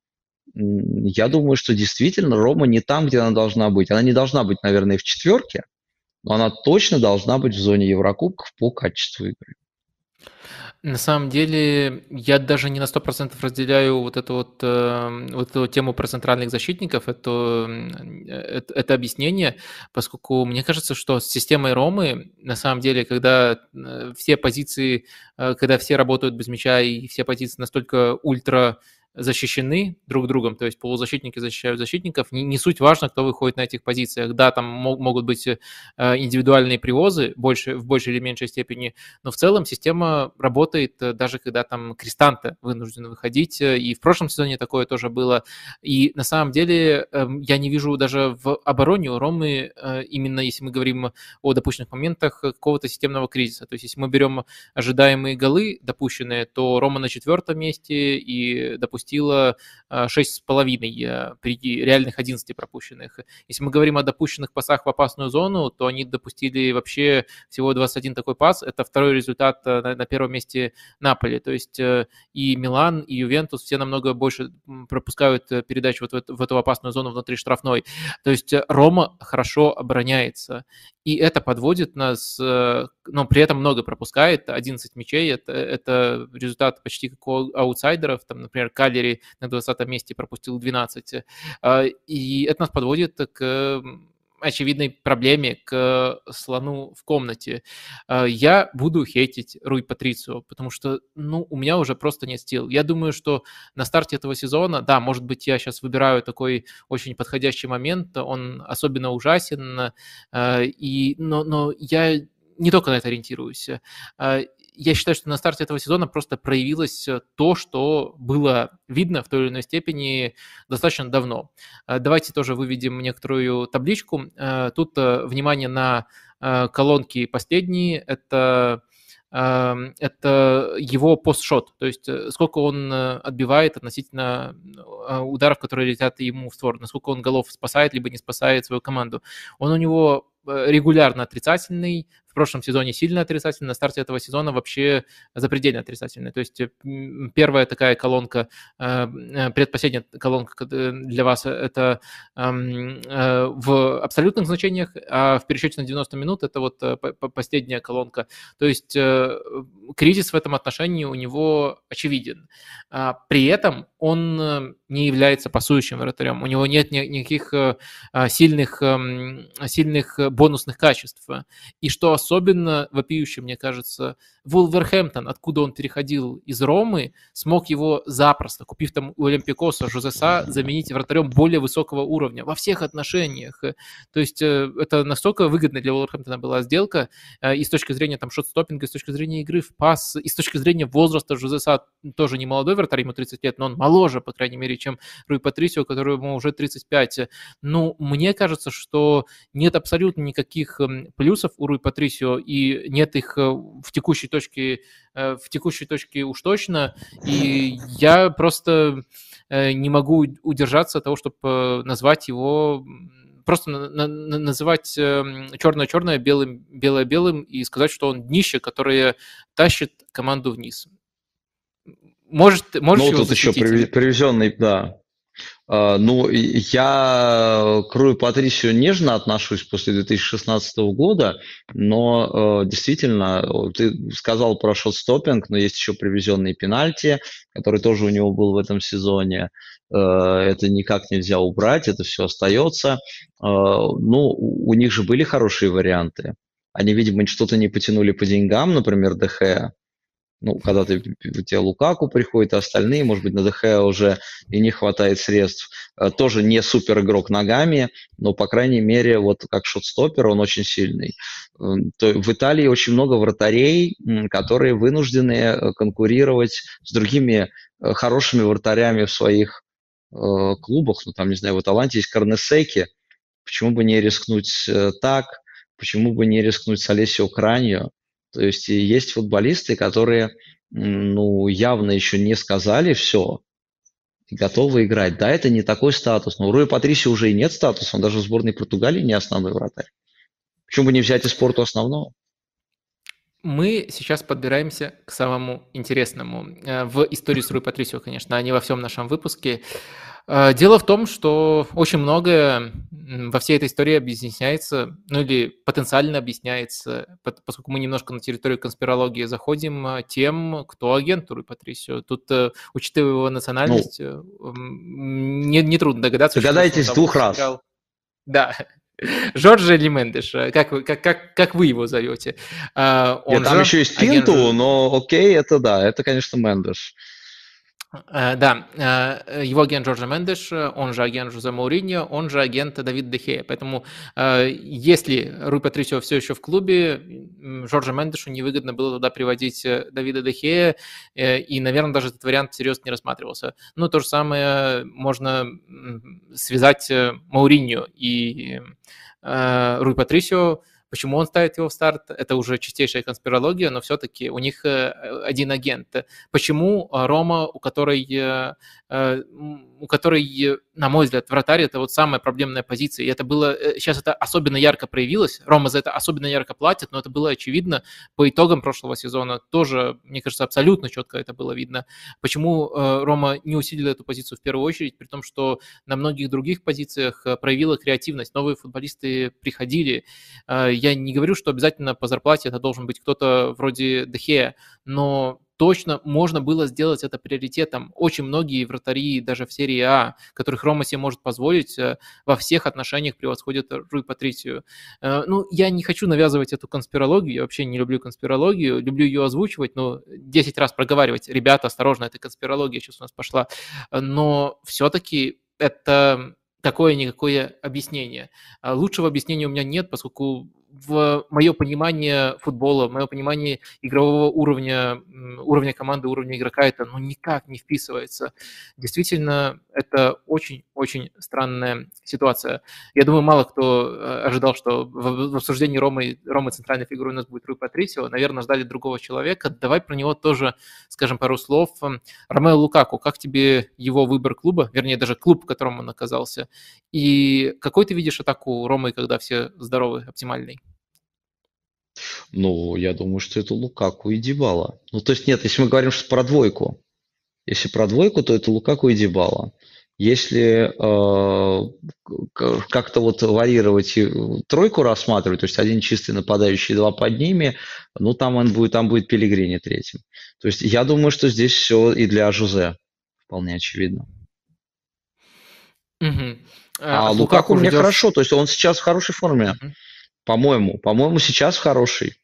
я думаю, что действительно Рома не там, где она должна быть. Она не должна быть, наверное, в четверке, но она точно должна быть в зоне Еврокубков по качеству игры. На самом деле, я даже не на 100% разделяю вот эту вот, э, вот эту тему про центральных защитников, это, это, это объяснение, поскольку мне кажется, что с системой Ромы, на самом деле, когда э, все позиции, э, когда все работают без мяча и все позиции настолько ультра защищены друг другом, то есть полузащитники защищают защитников. Не, не суть важно, кто выходит на этих позициях. Да, там мог, могут быть э, индивидуальные привозы больше, в большей или меньшей степени, но в целом система работает э, даже когда там Кристанте вынуждены выходить, э, и в прошлом сезоне такое тоже было. И на самом деле эм, я не вижу даже в обороне у Ромы, именно если мы говорим о допущенных моментах, какого-то системного кризиса. То есть если мы берем ожидаемые голы допущенные, то Рома на четвертом месте и, допустим, пропустила 6,5 а, при реальных 11 пропущенных. Если мы говорим о допущенных пасах в опасную зону, то они допустили вообще всего 21 такой пас. Это второй результат а, на, первом месте Наполи. То есть э, и Милан, и Ювентус все намного больше пропускают э, передачу вот в, в эту опасную зону внутри штрафной. То есть э, Рома хорошо обороняется. И это подводит нас, но при этом много пропускает, 11 мячей, это, это результат почти как у аутсайдеров, там, например, Калери на 20 месте пропустил 12. А, и это нас подводит к очевидной проблеме к слону в комнате. А, я буду хейтить Руй Патрицио, потому что, ну, у меня уже просто нет сил. Я думаю, что на старте этого сезона, да, может быть, я сейчас выбираю такой очень подходящий момент, он особенно ужасен, а, и, но, но я не только на это ориентируюсь я считаю, что на старте этого сезона просто проявилось э, то, что было видно в той или иной степени достаточно давно. Э, давайте тоже выведем некоторую табличку. Э, тут внимание на колонки последние. Это эм, это его постшот, то есть сколько он отбивает относительно ударов, которые летят ему в створ, насколько он голов спасает, либо не спасает свою команду. Он у него регулярно отрицательный, в прошлом сезоне сильно отрицательный, на старте этого сезона вообще запредельно отрицательный. То есть первая такая колонка, э, э, предпоследняя колонка э, для вас это в абсолютных значениях, а в пересчете на 90 минут это вот последняя колонка. То есть кризис в этом отношении у него очевиден. А при этом он не является пасующим вратарем, у него нет никаких сильных, эм, сильных бонусных качеств. И что особенно вопиюще, мне кажется, Вулверхэмптон, откуда он переходил из Ромы, смог его запросто, купив там у Олимпикоса Жозеса, заменить вратарем более высокого уровня во всех отношениях. То есть э, это настолько выгодно для Вулверхэмптона была сделка э, и с точки зрения там шот-стоппинга, и с точки зрения игры в пас, и с точки зрения возраста Жозеса тоже не молодой вратарь, ему 30 лет, но он моложе, по крайней мере, чем Руи Патрисио, которому уже 35. Ну, мне кажется, что нет абсолютно никаких плюсов у Руи Патрисио, и нет их э, в текущей точке, э, в текущей точке уж точно, и я просто э, не могу удержаться от того, чтобы назвать его просто на, на, называть черное-черное, белым, белое-белым и сказать, что он днище, которое тащит команду вниз. Может, можешь ну, тут еще привезенный, да, ну, я к Руи Патрисию нежно отношусь после 2016 года, но э, действительно, ты сказал про шот-стоппинг, но есть еще привезенные пенальти, который тоже у него был в этом сезоне. Э, это никак нельзя убрать, это все остается. Э, ну, у них же были хорошие варианты. Они, видимо, что-то не потянули по деньгам, например, ДХ ну, когда ты, у тебя Лукаку приходит, а остальные, может быть, на ДХ уже и не хватает средств. Э, тоже не супер игрок ногами, но, по крайней мере, вот как шотстопер он очень сильный. Эм, то в Италии очень много вратарей, которые вынуждены э, конкурировать с другими э, хорошими вратарями в своих клубах. Ну, там, не знаю, в Аталанте есть Карнесеки. Почему бы не рискнуть так? Почему бы не рискнуть с Олесио Краньо? То есть есть футболисты, которые ну, явно еще не сказали все, готовы играть. Да, это не такой статус, но у Руи Патриси уже и нет статуса, он даже в сборной Португалии не основной вратарь. Почему бы не взять из спорту основного? Мы сейчас подбираемся к самому интересному э, в истории с Руи Патрисио, конечно, а не во всем нашем выпуске. Э, дело в том, что очень многое во всей этой истории объясняется, ну или потенциально объясняется, поскольку мы немножко на территорию конспирологии заходим, э, тем, кто агент Руи Патрисио. Тут, учитывая его национальность, ну, не, не трудно догадаться. Догадайтесь двух раз. Да, <laughs> Жоржа или Мендеш, как вы, как, как, как вы его зовете? Он Нет, там еще есть Пинту, агент... но окей, это да, это, конечно, Мендеш. Э, да, э, его агент Джорджа Мендеш, он же агент Жозе Мауриньо, он же агент Давид Дехея. Поэтому э, если Руй Патрисио все еще в клубе, Джорджа Мендешу невыгодно было туда приводить Давида Дехея, и, наверное, даже этот вариант всерьез не рассматривался. Ну, то же самое можно связать Мауриньо и Руй Патрисио, Почему он ставит его в старт? Это уже чистейшая конспирология, но все-таки у них э, один агент. Почему э, Рома, у которой э, у которой, на мой взгляд, вратарь – это вот самая проблемная позиция. И это было, сейчас э, это особенно ярко проявилось. Рома за это особенно ярко платит, но это было очевидно по итогам прошлого сезона. Тоже, мне кажется, абсолютно четко это было видно. Почему э, Рома не усилил эту позицию в первую очередь, при том, что на многих других позициях проявила креативность. Новые футболисты приходили. Я не говорю, что обязательно по зарплате это должен быть кто-то вроде Дехея, но точно можно было сделать это приоритетом. Очень многие вратари, даже в серии А, которых Рома себе может позволить, э, во всех отношениях превосходят Руи Патрисию. Э, ну, я не хочу навязывать эту конспирологию, я вообще не люблю конспирологию, люблю ее озвучивать, но 10 раз проговаривать, ребята, осторожно, это конспирология сейчас у нас пошла, но все-таки это такое-никакое объяснение. Лучшего объяснения у меня нет, поскольку в мое понимание футбола, мое понимание игрового уровня, уровня команды, уровня игрока, это ну, никак не вписывается. Действительно, это очень-очень странная ситуация. Я думаю, мало кто э, ожидал, что в, обсуждении Ромы, Ромы центральной фигурой у нас будет Руй Патрисио. Наверное, ждали другого человека. Давай про него тоже скажем пару слов. Ромео Лукаку, как тебе его выбор клуба, вернее, даже клуб, в котором он оказался? И какой ты видишь атаку Ромы, когда все здоровы, оптимальный? Ну, я думаю, что это Лукаку и Дибала. Ну, то есть нет, если мы говорим что про двойку, если про двойку, то это Лукаку и Дибала. Если э, как-то вот варьировать и тройку рассматривать, то есть один чистый нападающий, два под ними, ну там он будет, там будет Пелигрини третьим. То есть я думаю, что здесь все и для Жузе вполне очевидно. Угу. А, а Лукаку, Лукаку мне ждешь... хорошо, то есть он сейчас в хорошей форме. Угу. По-моему, по-моему, сейчас хороший.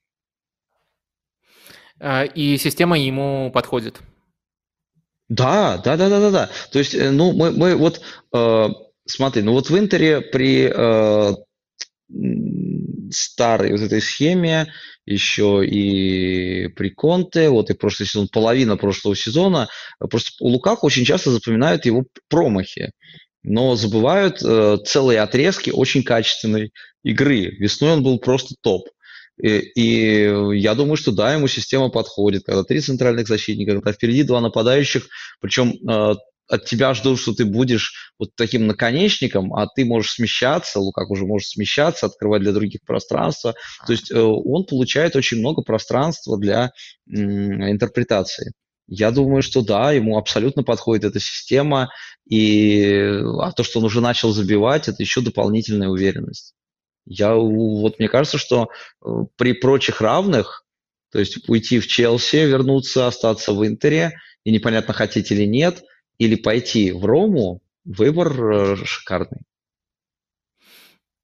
А, и система ему подходит. Да, да, да, да, да, да. То есть, э, ну, мы, мы вот, э, смотри, ну вот в Интере при э, старой вот этой схеме еще и при Конте, вот и прошлый сезон, половина прошлого сезона, просто у Лукаку очень часто запоминают его промахи но забывают э, целые отрезки очень качественной игры. Весной он был просто топ. И, и я думаю, что да, ему система подходит, когда три центральных защитника, когда впереди два нападающих, причем э, от тебя ждут, что ты будешь вот таким наконечником, а ты можешь смещаться, Лукак уже может смещаться, открывать для других пространства. То есть э, он получает очень много пространства для э, интерпретации. Я думаю, что да, ему абсолютно подходит эта система, и а то, что он уже начал забивать, это еще дополнительная уверенность. Я вот мне кажется, что э, при прочих равных, то есть уйти в Челси, вернуться, остаться в Интере, и непонятно хотеть или нет, или пойти в Рому, выбор э, шикарный.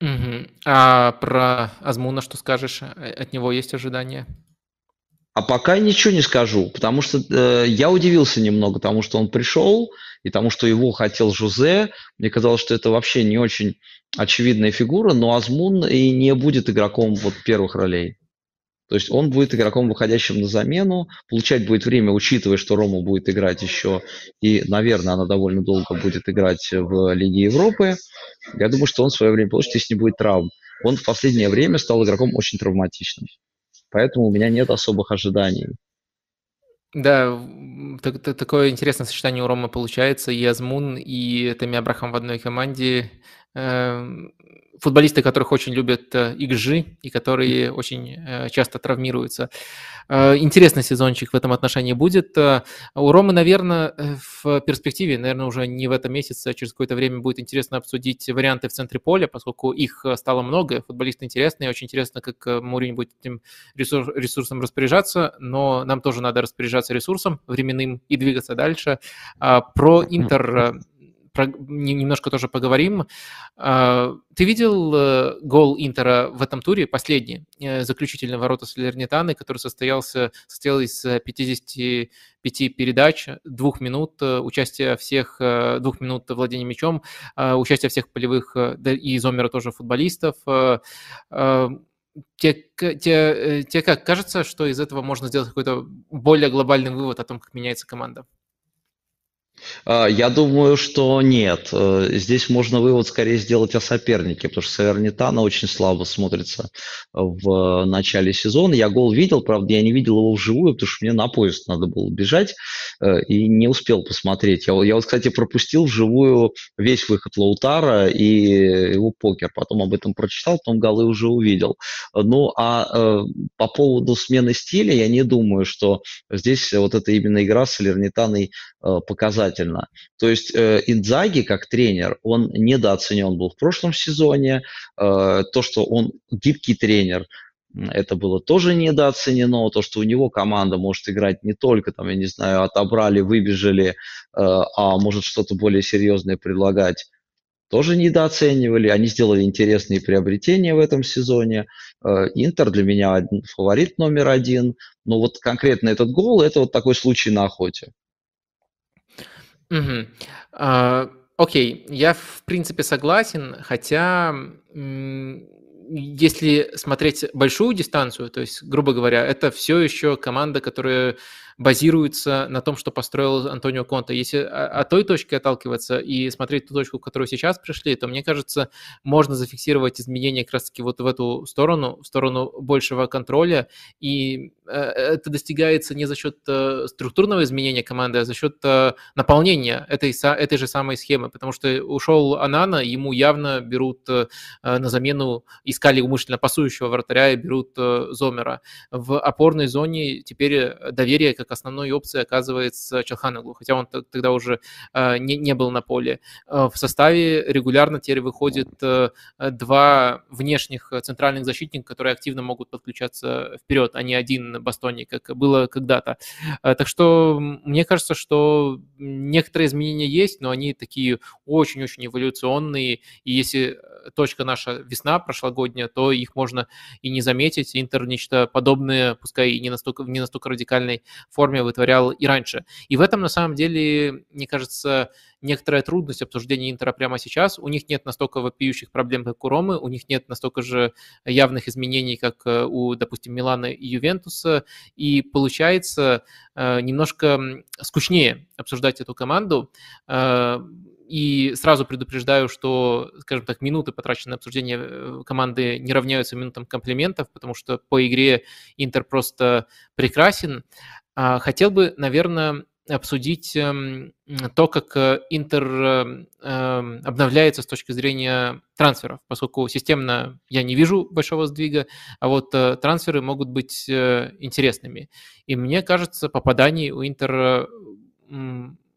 Угу. А про Азмуна что скажешь? Э, от него есть ожидания? А пока ничего не скажу, потому что э, я удивился немного тому, что он пришел, и тому, что его хотел Жузе. Мне казалось, что это вообще не очень очевидная фигура, но Азмун и не будет игроком вот первых ролей. То есть он будет игроком, выходящим на замену, получать будет время, учитывая, что Рома будет играть еще, и, наверное, она довольно долго будет играть в Лиге Европы. Я думаю, что он в свое время получит, если не будет травм. Он в последнее время стал игроком очень травматичным. Поэтому у меня нет особых ожиданий. Да, так, так, такое интересное сочетание у Ромы получается. И Азмун, и Тами Абрахам в одной команде. Эм, футболисты, которых очень любят э, XG и которые очень э, часто травмируются. Э, интересный сезончик в этом отношении будет. У Ромы, наверное, в перспективе, наверное, уже не в этом месяце, а через какое-то время будет интересно обсудить варианты в центре поля, поскольку их стало много, футболисты интересные, очень интересно, как Мурин будет этим ресурсом распоряжаться, но нам тоже надо распоряжаться ресурсом временным и двигаться дальше. А про Интер про, немножко тоже поговорим. А, ты видел э, гол Интера в этом туре, последний, э, заключительный ворота Салернитаны, который состоялся, состоял из 55 э, передач, двух минут участия всех, двух минут владения мячом, участия всех полевых и из Омера тоже футболистов. Тебе, тебе, тебе как кажется, что из этого можно сделать какой-то более глобальный вывод о том, как меняется команда? А, я думаю, что нет. Э, здесь можно вывод скорее сделать о сопернике, потому что Савернитана очень слабо смотрится в начале сезона. Я гол видел, правда, я не видел его вживую, потому что мне на поезд надо было бежать э, и не успел посмотреть. Я, я вот, кстати, пропустил вживую весь выход Лаутара и его покер. Потом об этом прочитал, потом голы уже увидел. Ну, а э, по поводу смены стиля, я не думаю, что здесь вот эта именно игра с Салернитаной показательна обязательно. То есть э, Индзаги как тренер, он недооценен был в прошлом сезоне. Э, то, что он гибкий тренер, это было тоже недооценено, то, что у него команда может играть не только, там, я не знаю, отобрали, выбежали, э, а может что-то более серьезное предлагать, тоже недооценивали. Они сделали интересные приобретения в этом сезоне. Э, Интер для меня фаворит номер один. Но вот конкретно этот гол – это вот такой случай на охоте. Мгм. А, окей, я в принципе согласен, хотя если смотреть большую дистанцию, то есть, грубо говоря, это все еще команда, которая базируется на том, что построил Антонио Конте. Если от той точки отталкиваться и смотреть ту точку, в которую сейчас пришли, то, мне кажется, можно зафиксировать изменения как раз-таки вот в эту сторону, в сторону большего контроля, и э, это достигается не за счет э, структурного изменения команды, а за счет э, наполнения этой, этой же самой схемы, потому что ушел Анана, ему явно берут на замену, искали умышленно пасующего вратаря и берут Зомера. В опорной зоне теперь доверие как основной опцией оказывается Челханаглу, хотя он тогда уже э, не, не был на поле. Э, в составе регулярно теперь выходит э, два внешних центральных защитника, которые активно могут подключаться вперед, а не один Бастони, как было когда-то. Так что мне кажется, что некоторые изменения есть, но они такие очень-очень эволюционные, и если точка наша весна прошлогодняя, то их можно и не заметить. Интер нечто подобное, пускай и не настолько, не настолько радикальной форме вытворял и раньше. И в этом, на самом деле, мне кажется, некоторая трудность обсуждения Интера прямо сейчас. У них нет настолько вопиющих проблем, как у Ромы, у них нет настолько же явных изменений, как э, у, допустим, Милана и Ювентуса, и получается э, немножко скучнее обсуждать эту команду. Э, и сразу предупреждаю, что, скажем так, минуты, потраченные на обсуждение команды, не равняются минутам комплиментов, потому что по игре Интер просто прекрасен. А, хотел бы, наверное, обсудить эм, то, как э, Интер эм, обновляется с точки зрения трансферов, поскольку системно я не вижу большого сдвига, а вот э, трансферы могут быть э, интересными. И мне кажется, попаданий у Интера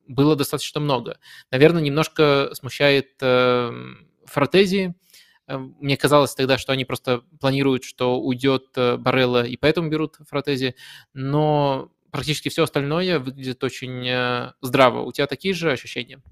было достаточно много. Наверное, немножко смущает Фротези, мне казалось тогда, что они просто планируют, что уйдет Барелла, и поэтому берут Фротези. Но практически все остальное выглядит очень э, здраво. У тебя такие же ощущения?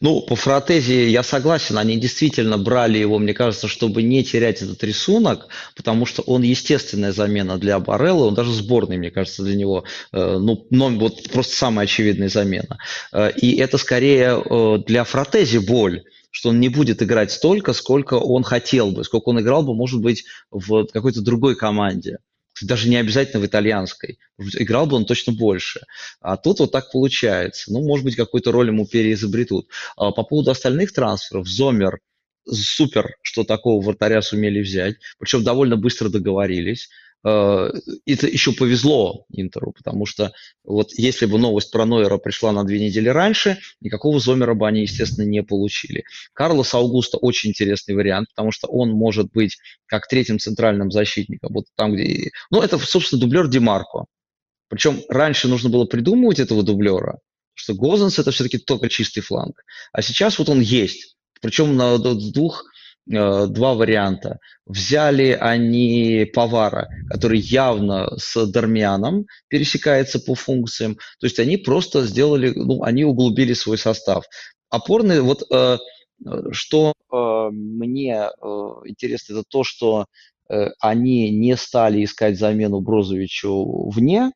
Ну, по фротези я согласен, они действительно брали его, мне кажется, чтобы не терять этот рисунок, потому что он естественная замена для Барелла, он даже сборный, мне кажется, для него, э, ну, но вот просто самая очевидная замена. Э, и это скорее для фротези боль, что он не будет играть столько, сколько он хотел бы, сколько он играл бы, может быть, в какой-то другой команде даже не обязательно в итальянской. Играл бы он точно больше. А тут вот так получается. Ну, может быть, какую-то роль ему переизобретут. А по поводу остальных трансферов, Зомер супер, что такого вратаря сумели взять. Причем довольно быстро договорились. Это еще повезло Интеру, потому что вот если бы новость про Нойера пришла на две недели раньше, никакого Зомера бы они, естественно, не получили. Карлос Аугуста очень интересный вариант, потому что он может быть как третьим центральным защитником, вот там, где... Ну, это, собственно, дублер Демарко. Причем раньше нужно было придумывать этого дублера, что Гозенс это все-таки только чистый фланг. А сейчас вот он есть. Причем на двух Э, два варианта. Взяли они Повара, который явно с Дармианом пересекается по функциям. То есть они просто сделали, ну, они углубили свой состав. Опорный, вот э, что э, мне интересно, это то, что они не стали искать замену Брозовичу вне,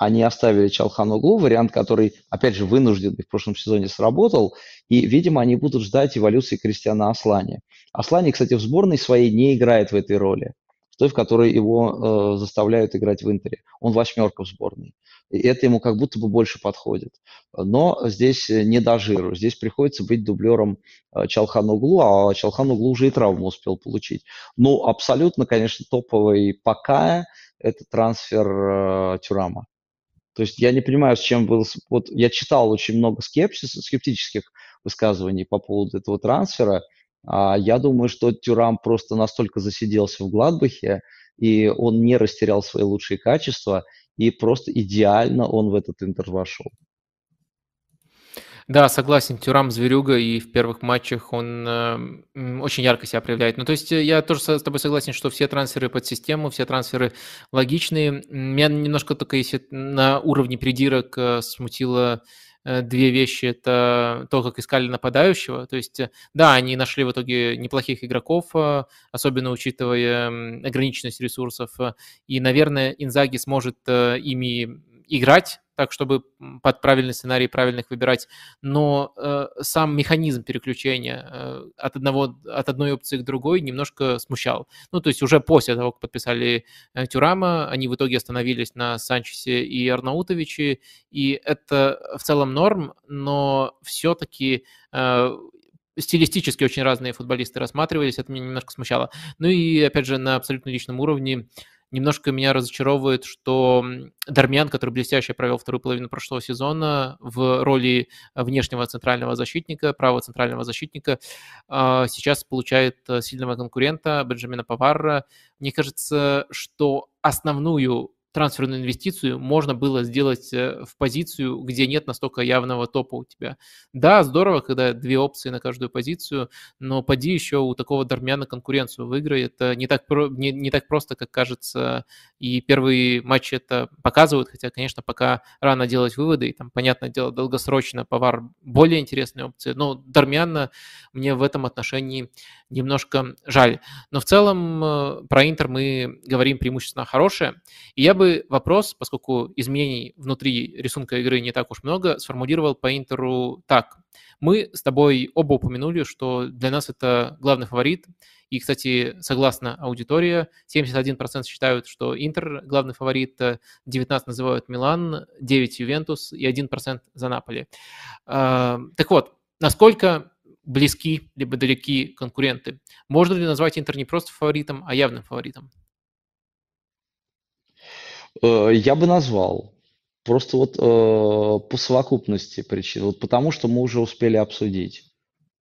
они оставили Чалханоглу, вариант, который, опять же, вынужденный в прошлом сезоне сработал, и, видимо, они будут ждать эволюции Кристиана Аслани. Аслани, кстати, в сборной своей не играет в этой роли, в той, в которой его э, заставляют играть в Интере. Он восьмерка в сборной. И это ему как будто бы больше подходит. Но здесь не до жиру. Здесь приходится быть дублером э, Чалханоглу, а Чалханоглу уже и травму успел получить. Ну, абсолютно, конечно, топовый пока это трансфер э, Тюрама. То есть я не понимаю, с чем был... Вот я читал очень много скепсиса, скептических высказываний по поводу этого трансфера. А я думаю, что Тюрам просто настолько засиделся в Гладбахе, и он не растерял свои лучшие качества, и просто идеально он в этот интер вошел. Да, согласен, Тюрам зверюга, и в первых матчах он э, очень ярко себя проявляет. Ну, то есть э, я тоже с тобой согласен, что все трансферы под систему, все трансферы логичные. Меня немножко только если на уровне придирок э, смутило э, две вещи. Это то, как искали нападающего. То есть, э, да, они нашли в итоге неплохих игроков, э, особенно учитывая ограниченность ресурсов. И, наверное, Инзаги сможет ими играть так, чтобы под правильный сценарий правильных выбирать, но э, сам механизм переключения э, от, одного, от одной опции к другой немножко смущал. Ну, то есть уже после того, как подписали э, Тюрама, они в итоге остановились на Санчесе и Арнаутовиче, и это в целом норм, но все-таки э, стилистически очень разные футболисты рассматривались, это меня немножко смущало. Ну и, опять же, на абсолютно личном уровне Немножко меня разочаровывает, что Дармян, который блестяще провел вторую половину прошлого сезона в роли внешнего центрального защитника, правого центрального защитника, а, сейчас получает сильного конкурента Бенджамина Паварра. Мне кажется, что основную трансферную инвестицию можно было сделать э, в позицию, где нет настолько явного топа у тебя. Да, здорово, когда две опции на каждую позицию, но поди еще у такого Дармяна конкуренцию выиграет. Это не так, не, не так просто, как кажется, и первые матчи это показывают, хотя, конечно, пока рано делать выводы, и там, понятное дело, долгосрочно Повар более интересная опция, но Дармяна мне в этом отношении немножко жаль. Но в целом э, про Интер мы говорим преимущественно хорошее, и я бы вопрос, поскольку изменений внутри рисунка игры не так уж много, сформулировал по Интеру так. Мы с тобой оба упомянули, что для нас это главный фаворит. И, кстати, согласно аудитории, 71% считают, что Интер главный фаворит, 19% называют Милан, 9% Ювентус и 1% за Наполи. А, так вот, насколько близки либо далеки конкуренты? Можно ли назвать Интер не просто фаворитом, а явным фаворитом? Э, я бы назвал. Просто вот э, по совокупности причин. Вот потому что мы уже успели обсудить.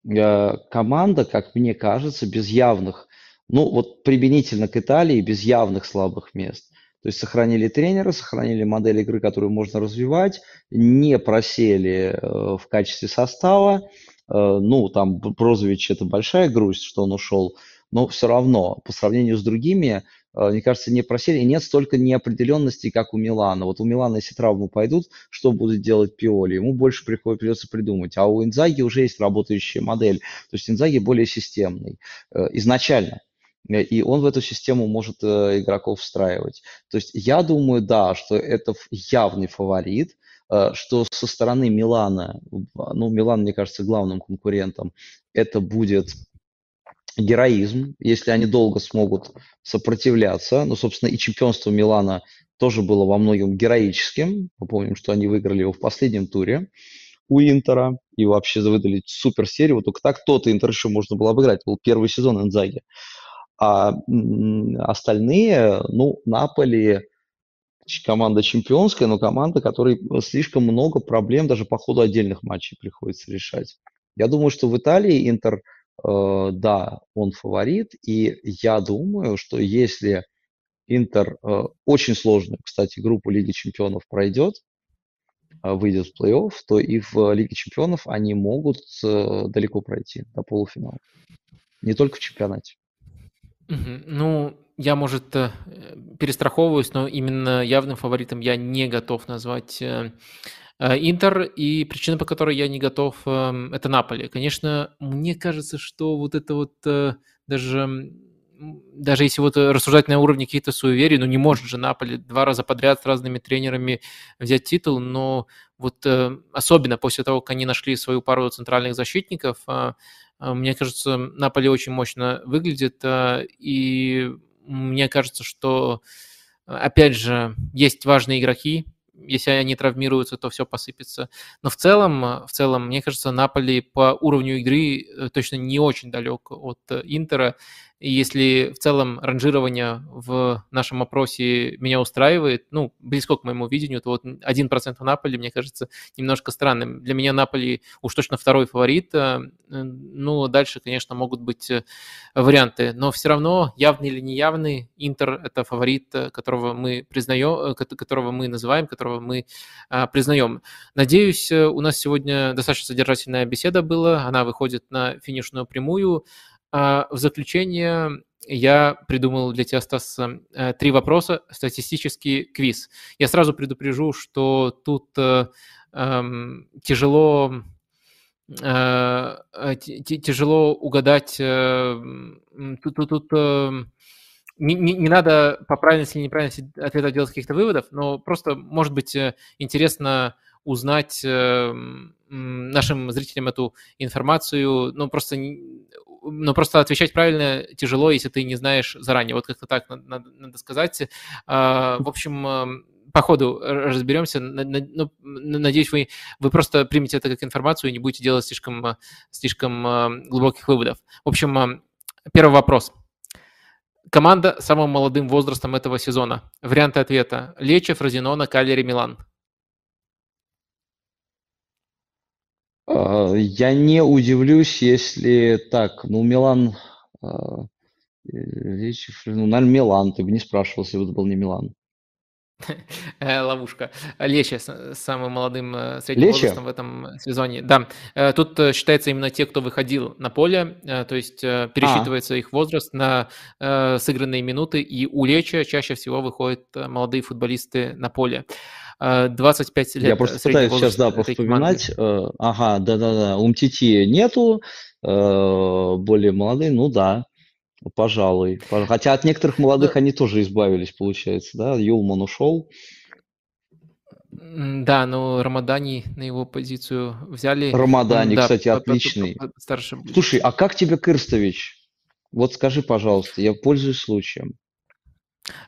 Э, команда, как мне кажется, без явных, ну вот применительно к Италии, без явных слабых мест. То есть сохранили тренера, сохранили модель игры, которую можно развивать, не просели в качестве состава. Ну, там Брозович это большая грусть, что он ушел, но все равно по сравнению с другими Э, мне кажется, не просели, и нет столько неопределенности, как у Милана. Вот у Милана, если травмы пойдут, что будет делать Пиоли? Ему больше приходит, придется придумать. А у Инзаги уже есть работающая модель. То есть Инзаги более системный э, изначально. Э, и он в эту систему может игроков встраивать. То есть я думаю, да, что это явный фаворит, что со стороны Милана, ну, Милан, мне кажется, главным конкурентом, это будет героизм, если они долго смогут сопротивляться. Ну, собственно, и чемпионство Милана тоже было во многом героическим. Мы помним, что они выиграли его в последнем туре у Интера и вообще выдали супер серию. Вот только так тот Интер еще можно было обыграть. Был первый сезон Инзаги. А остальные, ну, Наполи, команда чемпионская, но команда, которой слишком много проблем даже по ходу отдельных матчей приходится решать. Я думаю, что в Италии Интер, э, да, он фаворит, и я думаю, что если Интер э, очень сложную, кстати, группу Лиги Чемпионов пройдет, э, выйдет в плей-офф, то и в Лиге Чемпионов они могут э, далеко пройти до полуфинала. Не только в чемпионате. Ну, я, может, э, перестраховываюсь, но именно явным фаворитом я не готов назвать э, э, Интер, и причина, по которой я не готов, эм, это Наполи. Конечно, мне кажется, что вот это вот даже даже если вот рассуждать на уровне каких-то суеверий, ну не может же Наполи два раза подряд с разными тренерами взять титул, но вот особенно после того, как они нашли свою пару центральных защитников, мне кажется, Наполи очень мощно выглядит, и мне кажется, что, опять же, есть важные игроки, если они травмируются, то все посыпется. Но в целом, в целом, мне кажется, Наполи по уровню игры э, точно не очень далек от э, Интера. И если в целом ранжирование в нашем опросе меня устраивает, ну, близко к моему видению, то вот 1% Наполи, мне кажется, немножко странным. Для меня Наполи уж точно второй фаворит. Э, ну, дальше, конечно, могут быть варианты. Но все равно, явный или неявный, Интер – это фаворит, которого мы признаем, которого мы называем, которого мы признаем. Надеюсь, у нас сегодня достаточно содержательная беседа была. Она выходит на финишную прямую. А, в заключение я придумал для тебя, Стас, э, три вопроса, статистический квиз. Я сразу предупрежу, что тут э, эм, тяжело э, тяжело угадать. Тут, тут, тут не, не, не надо по правильности или неправильности ответа делать каких-то выводов, но просто, может быть, интересно узнать нашим зрителям эту информацию, ну, просто но просто отвечать правильно тяжело, если ты не знаешь заранее. Вот как-то так надо, надо сказать. А, в общем, по ходу разберемся. Ну, надеюсь, вы, вы просто примете это как информацию и не будете делать слишком, слишком глубоких выводов. В общем, первый вопрос. Команда с самым молодым возрастом этого сезона. Варианты ответа. Лечо, Фразинона, Калери, Милан. А, я не удивлюсь, если так, ну, Милан, а, речь, ну, наверное, Милан, ты бы не спрашивал, если бы это был не Милан. Э, ловушка. Лечи с самым молодым э, средним Лечи? возрастом в этом сезоне. Да, э, тут считается именно те, кто выходил на поле, то есть а. пересчитывается а. их возраст на сыгранные минуты, и у Лечи чаще всего выходят молодые футболисты на поле. 25 лет. Я просто пытаюсь сейчас, да, повспоминать. Ага, да-да-да. Умтити нету, более молодые, ну да. Пожалуй. Хотя от некоторых молодых они тоже избавились, получается, да? Юлман ушел. Да, но Рамадани на его позицию взяли. Рамадани, да, кстати, отличный. Старше. Слушай, а как тебе Кырстович? Вот скажи, пожалуйста, я пользуюсь случаем.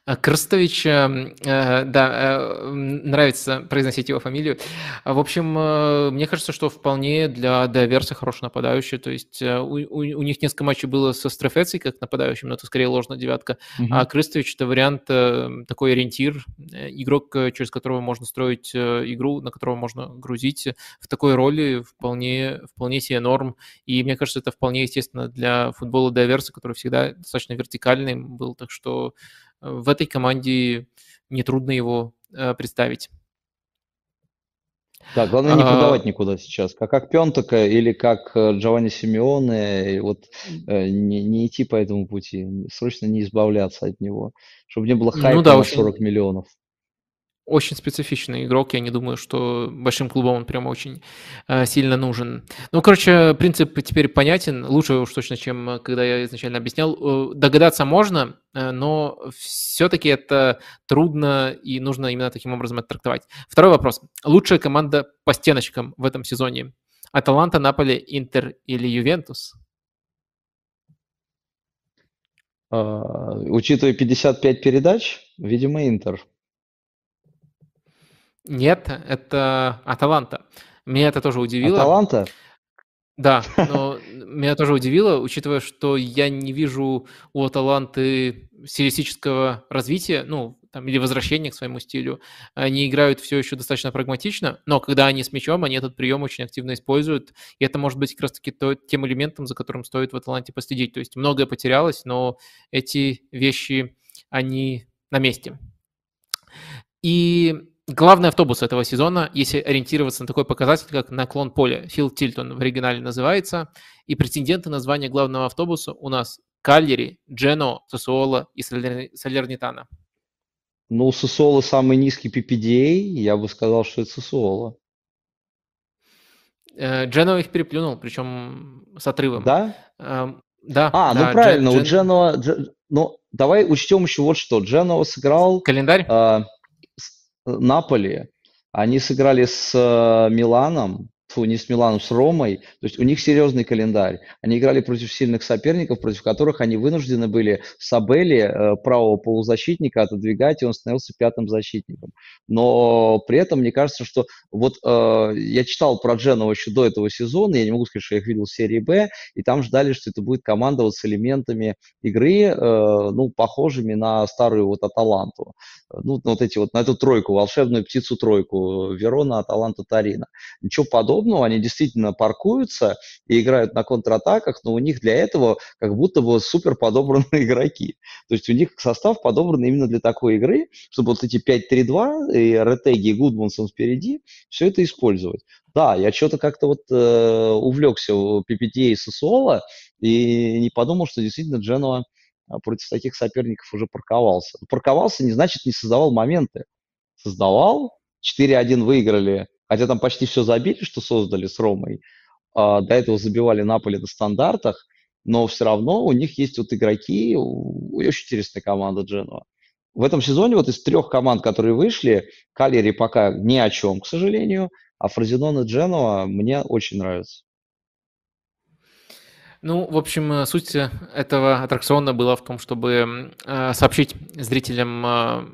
А, Крстович, эм, э, да, э, нравится произносить его фамилию. А, в общем, э, мне кажется, что вполне для Диверса хороший нападающий. То есть у, у, у них несколько матчей было со Стрефецей как нападающим, но это скорее ложная девятка. Угу. А Крстович – это вариант, такой ориентир, игрок, через которого можно строить игру, на которого можно грузить. В такой роли вполне, вполне себе норм. И мне кажется, это вполне естественно для футбола Диверса, который всегда достаточно вертикальный был. Так что в этой команде нетрудно его э, представить. Да, главное не а, продавать никуда сейчас. Как, как Пентака или как э, Джованни Симеоне, вот э, не, не идти по этому пути, срочно не избавляться от него, чтобы не было ну хайпа ну, да, на 40 очень, миллионов очень специфичный игрок. Я не думаю, что большим клубам он прям очень э, сильно нужен. Ну, короче, принцип теперь понятен. Лучше уж точно, чем э, когда я изначально объяснял. Э, догадаться можно, э, но все-таки это трудно и нужно именно таким образом это трактовать. Второй вопрос. Лучшая команда по стеночкам в этом сезоне? Аталанта, Наполе, Интер или Ювентус? Uh, учитывая 55 передач, видимо, Интер. Нет, это Аталанта. Меня это тоже удивило. Аталанта? Да, <laughs> но меня тоже удивило, учитывая, что я не вижу у Аталанты стилистического развития, ну, там, или возвращения к своему стилю. Они играют все еще достаточно прагматично, но когда они с мячом, они этот прием очень активно используют, и это может быть как раз-таки то, тем элементом, за которым стоит в Аталанте последить. То есть многое потерялось, но эти вещи, они на месте. И главный автобус этого сезона, если ориентироваться на такой показатель, как наклон поля, Фил Тильтон в оригинале называется, и претенденты на звание главного автобуса у нас Кальери, Джено, Сосуола и Салернитана. Ну, Сосуола самый низкий PPDA, я бы сказал, что это Сосуола. Э, Джено их переплюнул, причем с отрывом. Да? Эм, да. А, ну да, правильно, Джен... у Джено... Ну, давай учтем еще вот что. Джено сыграл... Календарь? Э, Наполи, они сыграли с э, Миланом, фу, не с Миланом, с Ромой. То есть у них серьезный календарь. Они играли против сильных соперников, против которых они вынуждены были Сабели, э, правого полузащитника, отодвигать, и он становился пятым защитником. Но при этом мне кажется, что вот э, я читал про Дженова еще до этого сезона, я не могу сказать, что я их видел в серии Б, и там ждали, что это будет команда вот с элементами игры, э, ну, похожими на старую вот Аталанту. Ну, вот эти вот, на эту тройку, волшебную птицу-тройку, Верона, Аталанта, Тарина. Ничего подобного подобного, они действительно паркуются и играют на контратаках, но у них для этого как будто бы супер подобранные <laughs> игроки. То есть у них состав подобран именно для такой игры, чтобы вот эти 5-3-2 и Ретеги и впереди, все это использовать. Да, я что-то как-то вот э, увлекся PPTA и Сосуола и не подумал, что действительно Дженуа а, против таких соперников уже парковался. Парковался не значит не создавал моменты. Создавал, 4-1 выиграли хотя там почти все забили, что создали с Ромой. А, до этого забивали Наполи на стандартах, но все равно у них есть вот игроки, очень интересная команда Дженуа. В этом сезоне вот из трех команд, которые вышли, Калери пока ни о чем, к сожалению, а Фразенон и Дженуа мне очень нравятся. Ну, в общем, суть этого аттракциона была в том, чтобы э, сообщить зрителям э,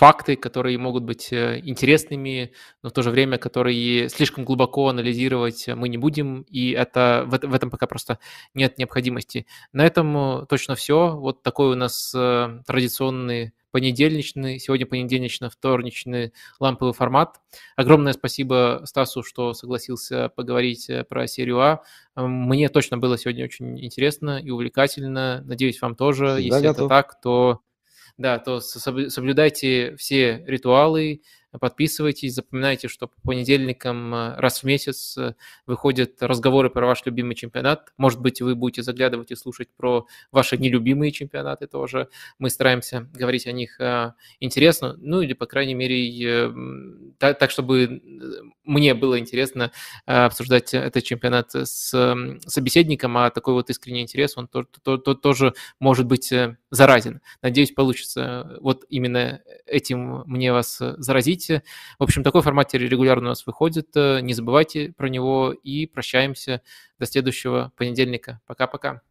факты, которые могут быть э, интересными, но в то же время, которые слишком глубоко анализировать мы не будем, и это, в, в этом пока просто нет необходимости. На этом э, точно все. Вот такой у нас э, традиционный понедельничный, сегодня понедельнично-вторничный ламповый формат. Огромное спасибо Стасу, что согласился поговорить про серию А. Мне точно было сегодня очень интересно и увлекательно. Надеюсь, вам тоже. Всегда Если готов. это так, то да, то соблюдайте все ритуалы, Подписывайтесь, запоминайте, что по понедельникам э, раз в месяц э, выходят разговоры про ваш любимый чемпионат. Может быть, вы будете заглядывать и слушать про ваши нелюбимые чемпионаты тоже. Мы стараемся говорить о них э, интересно, ну или, по крайней мере, так, так чтобы мне было интересно обсуждать этот чемпионат с собеседником, а такой вот искренний интерес, он то, то, то, тоже может быть заразен. Надеюсь, получится вот именно этим мне вас заразить следите. В общем, такой формат регулярно у нас выходит. Э, не забывайте про него и прощаемся до следующего понедельника. Пока-пока.